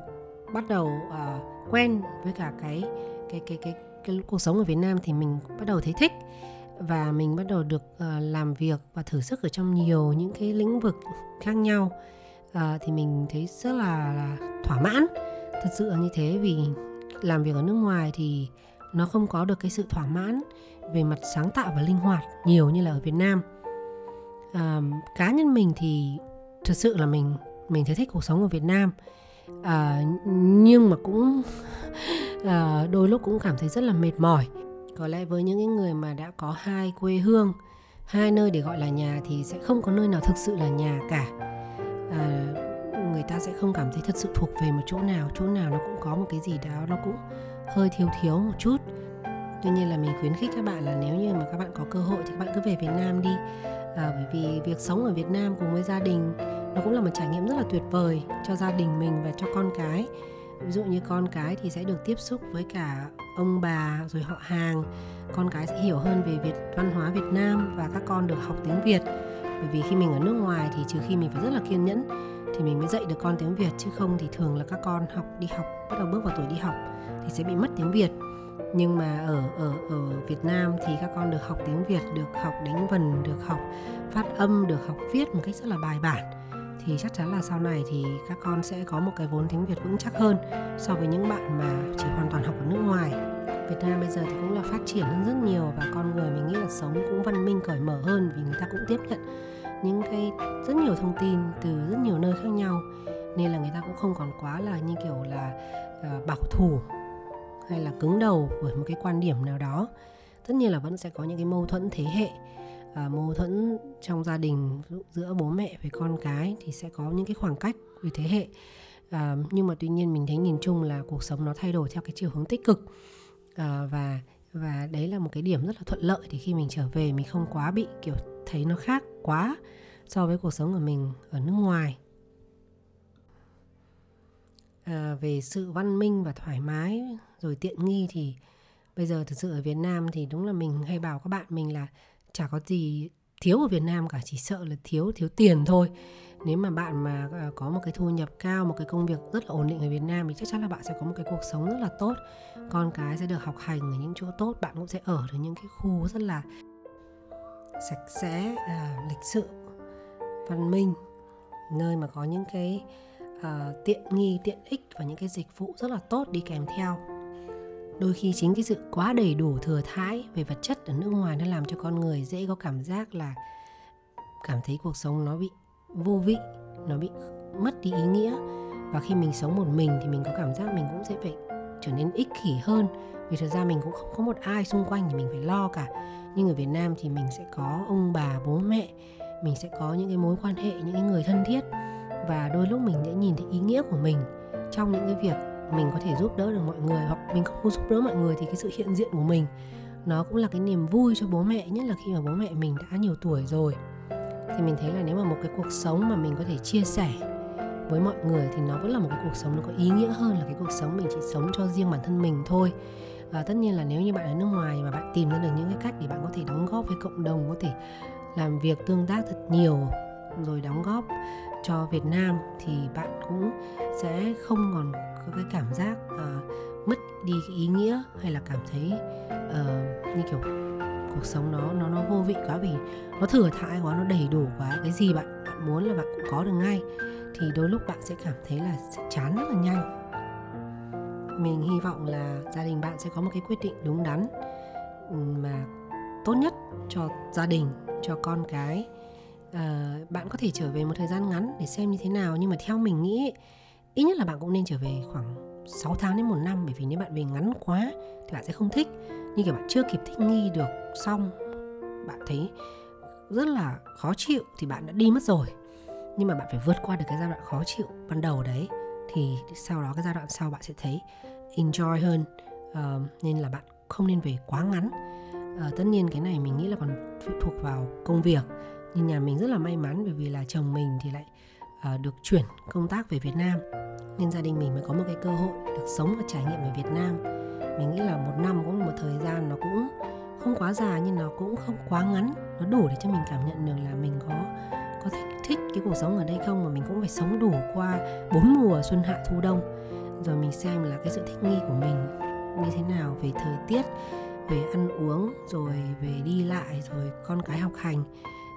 bắt đầu à, quen với cả cái cái cái cái cái cuộc sống ở Việt Nam thì mình bắt đầu thấy thích. Và mình bắt đầu được à, làm việc và thử sức ở trong nhiều những cái lĩnh vực khác nhau. À, thì mình thấy rất là, là thỏa mãn. Thật sự là như thế vì làm việc ở nước ngoài thì nó không có được cái sự thỏa mãn về mặt sáng tạo và linh hoạt nhiều như là ở Việt Nam. À, cá nhân mình thì thật sự là mình mình thấy thích cuộc sống ở Việt Nam. À, nhưng mà cũng à, đôi lúc cũng cảm thấy rất là mệt mỏi. Có lẽ với những cái người mà đã có hai quê hương hai nơi để gọi là nhà thì sẽ không có nơi nào thực sự là nhà cả. À, người ta sẽ không cảm thấy thật sự thuộc về một chỗ nào chỗ nào nó cũng có một cái gì đó nó cũng hơi thiếu thiếu một chút. Tuy nhiên là mình khuyến khích các bạn là nếu như mà các bạn có cơ hội thì các bạn cứ về Việt Nam đi. À, bởi vì việc sống ở Việt Nam cùng với gia đình nó cũng là một trải nghiệm rất là tuyệt vời cho gia đình mình và cho con cái. Ví dụ như con cái thì sẽ được tiếp xúc với cả ông bà rồi họ hàng. Con cái sẽ hiểu hơn về việt văn hóa việt nam và các con được học tiếng việt. Bởi vì khi mình ở nước ngoài thì trừ khi mình phải rất là kiên nhẫn thì mình mới dạy được con tiếng việt chứ không thì thường là các con học đi học bắt đầu bước vào tuổi đi học thì sẽ bị mất tiếng việt nhưng mà ở ở ở Việt Nam thì các con được học tiếng Việt, được học đánh vần, được học phát âm, được học viết một cách rất là bài bản thì chắc chắn là sau này thì các con sẽ có một cái vốn tiếng Việt vững chắc hơn so với những bạn mà chỉ hoàn toàn học ở nước ngoài. Việt Nam bây giờ thì cũng là phát triển hơn rất nhiều và con người mình nghĩ là sống cũng văn minh cởi mở hơn vì người ta cũng tiếp nhận những cái rất nhiều thông tin từ rất nhiều nơi khác nhau. Nên là người ta cũng không còn quá là như kiểu là uh, bảo thủ hay là cứng đầu với một cái quan điểm nào đó. Tất nhiên là vẫn sẽ có những cái mâu thuẫn thế hệ. À, mâu thuẫn trong gia đình giữa bố mẹ với con cái thì sẽ có những cái khoảng cách về thế hệ. À, nhưng mà tuy nhiên mình thấy nhìn chung là cuộc sống nó thay đổi theo cái chiều hướng tích cực. À, và và đấy là một cái điểm rất là thuận lợi thì khi mình trở về mình không quá bị kiểu thấy nó khác quá so với cuộc sống của mình ở nước ngoài. À, về sự văn minh và thoải mái rồi tiện nghi thì bây giờ thực sự ở Việt Nam thì đúng là mình hay bảo các bạn mình là chả có gì thiếu ở Việt Nam cả chỉ sợ là thiếu thiếu tiền thôi nếu mà bạn mà ờ, có một cái thu nhập cao một cái công việc rất là ổn định ở Việt Nam thì chắc chắn là bạn sẽ có một cái cuộc sống rất là tốt. Con cái sẽ được học hành ở những chỗ tốt bạn cũng sẽ ở được những cái khu rất là sạch sẽ à, lịch sự văn minh nơi mà có những cái à, tiện nghi tiện ích và những cái dịch vụ rất là tốt đi kèm theo. Đôi khi chính cái sự quá đầy đủ thừa thãi về vật chất ở nước ngoài nó làm cho con người dễ có cảm giác là cảm thấy cuộc sống nó bị vô vị, nó bị mất đi ý nghĩa. Và khi mình sống một mình thì mình có cảm giác mình cũng sẽ phải trở nên ích kỷ hơn. Vì thật ra mình cũng không có một ai xung quanh thì mình phải lo cả. Nhưng ở Việt Nam thì mình sẽ có ông bà, bố mẹ, mình sẽ có những cái mối quan hệ, những cái người thân thiết. Và đôi lúc mình sẽ nhìn thấy ý nghĩa của mình trong những cái việc mình có thể giúp đỡ được mọi người hoặc mình không giúp đỡ mọi người thì cái sự hiện diện của mình, nó cũng là cái niềm vui cho bố mẹ, nhất là khi mà bố mẹ mình đã nhiều tuổi rồi thì mình thấy là nếu mà một cái cuộc sống mà mình có thể chia sẻ với mọi người thì nó vẫn là một cái cuộc sống nó có ý nghĩa hơn là cái cuộc sống mình chỉ sống cho riêng bản thân mình thôi. Và tất nhiên là nếu như bạn ở nước ngoài mà bạn tìm ra được những cái cách để bạn có thể đóng góp với cộng đồng có thể làm việc tương tác thật nhiều rồi đóng góp cho Việt Nam thì bạn cũng sẽ không còn có cái cảm giác uh, mất đi cái ý nghĩa hay là cảm thấy uh, như kiểu cuộc sống nó nó nó vô vị quá vì nó thừa thãi quá nó đầy đủ quá. Cái gì bạn bạn muốn là bạn cũng có được ngay. Thì đôi lúc bạn sẽ cảm thấy là sẽ chán rất là nhanh. Mình hy vọng là gia đình bạn sẽ có một cái quyết định đúng đắn ừ, mà tốt nhất cho gia đình cho con cái. À, bạn có thể trở về một thời gian ngắn để xem như thế nào nhưng mà theo mình nghĩ ít nhất là bạn cũng nên trở về khoảng 6 tháng đến một năm bởi vì nếu bạn về ngắn quá thì bạn sẽ không thích. Như kiểu bạn chưa kịp thích nghi được xong bạn thấy rất là khó chịu thì bạn đã đi mất rồi. Nhưng mà bạn phải vượt qua được cái giai đoạn khó chịu ban đầu đấy thì sau đó cái giai đoạn sau bạn sẽ thấy enjoy hơn. Uh, nên là bạn không nên về quá ngắn. Uh, tất nhiên cái này mình nghĩ là còn phụ thuộc vào công việc. Nhưng nhà mình rất là may mắn bởi vì là chồng mình thì lại Ờ, được chuyển công tác về Việt Nam. Nên gia đình mình mới có một cái cơ hội được sống và trải nghiệm ở Việt Nam. Mình nghĩ là một năm cũng là một thời gian nó cũng không quá dài nhưng nó cũng không quá ngắn. Nó đủ để cho mình cảm nhận được là mình có có thích thích cái cuộc sống ở đây không, mà mình cũng phải sống đủ qua bốn mùa xuân hạ thu đông. Rồi mình xem là cái sự thích nghi của mình như thế nào về thời tiết, về ăn uống, rồi về đi lại, rồi con cái học hành.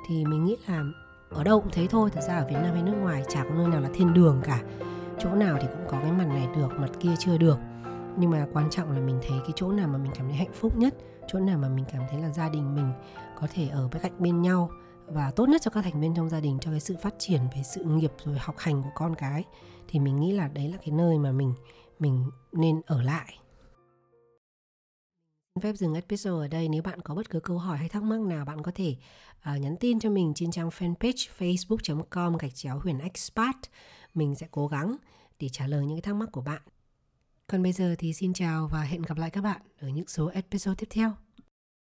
Thì mình nghĩ là ở đâu cũng thế thôi thật ra ở việt nam hay nước ngoài chả có nơi nào là thiên đường cả. Chỗ nào thì cũng có cái mặt này được, mặt kia chưa được. Nhưng mà quan trọng là mình thấy cái chỗ nào mà mình cảm thấy hạnh phúc nhất, chỗ nào mà mình cảm thấy là gia đình mình có thể ở bên cạnh bên nhau và tốt nhất cho các thành viên trong gia đình, cho cái sự phát triển về sự nghiệp rồi học hành của con cái, thì mình nghĩ là đấy là cái nơi mà mình mình nên ở lại. Phép dừng episode ở đây. Nếu bạn có bất cứ câu hỏi hay thắc mắc nào, bạn có thể uh, nhắn tin cho mình trên trang fanpage facebook.com gạch chéo huyền expat. Mình sẽ cố gắng để trả lời những cái thắc mắc của bạn. Còn bây giờ thì xin chào và hẹn gặp lại các bạn ở những số episode tiếp theo.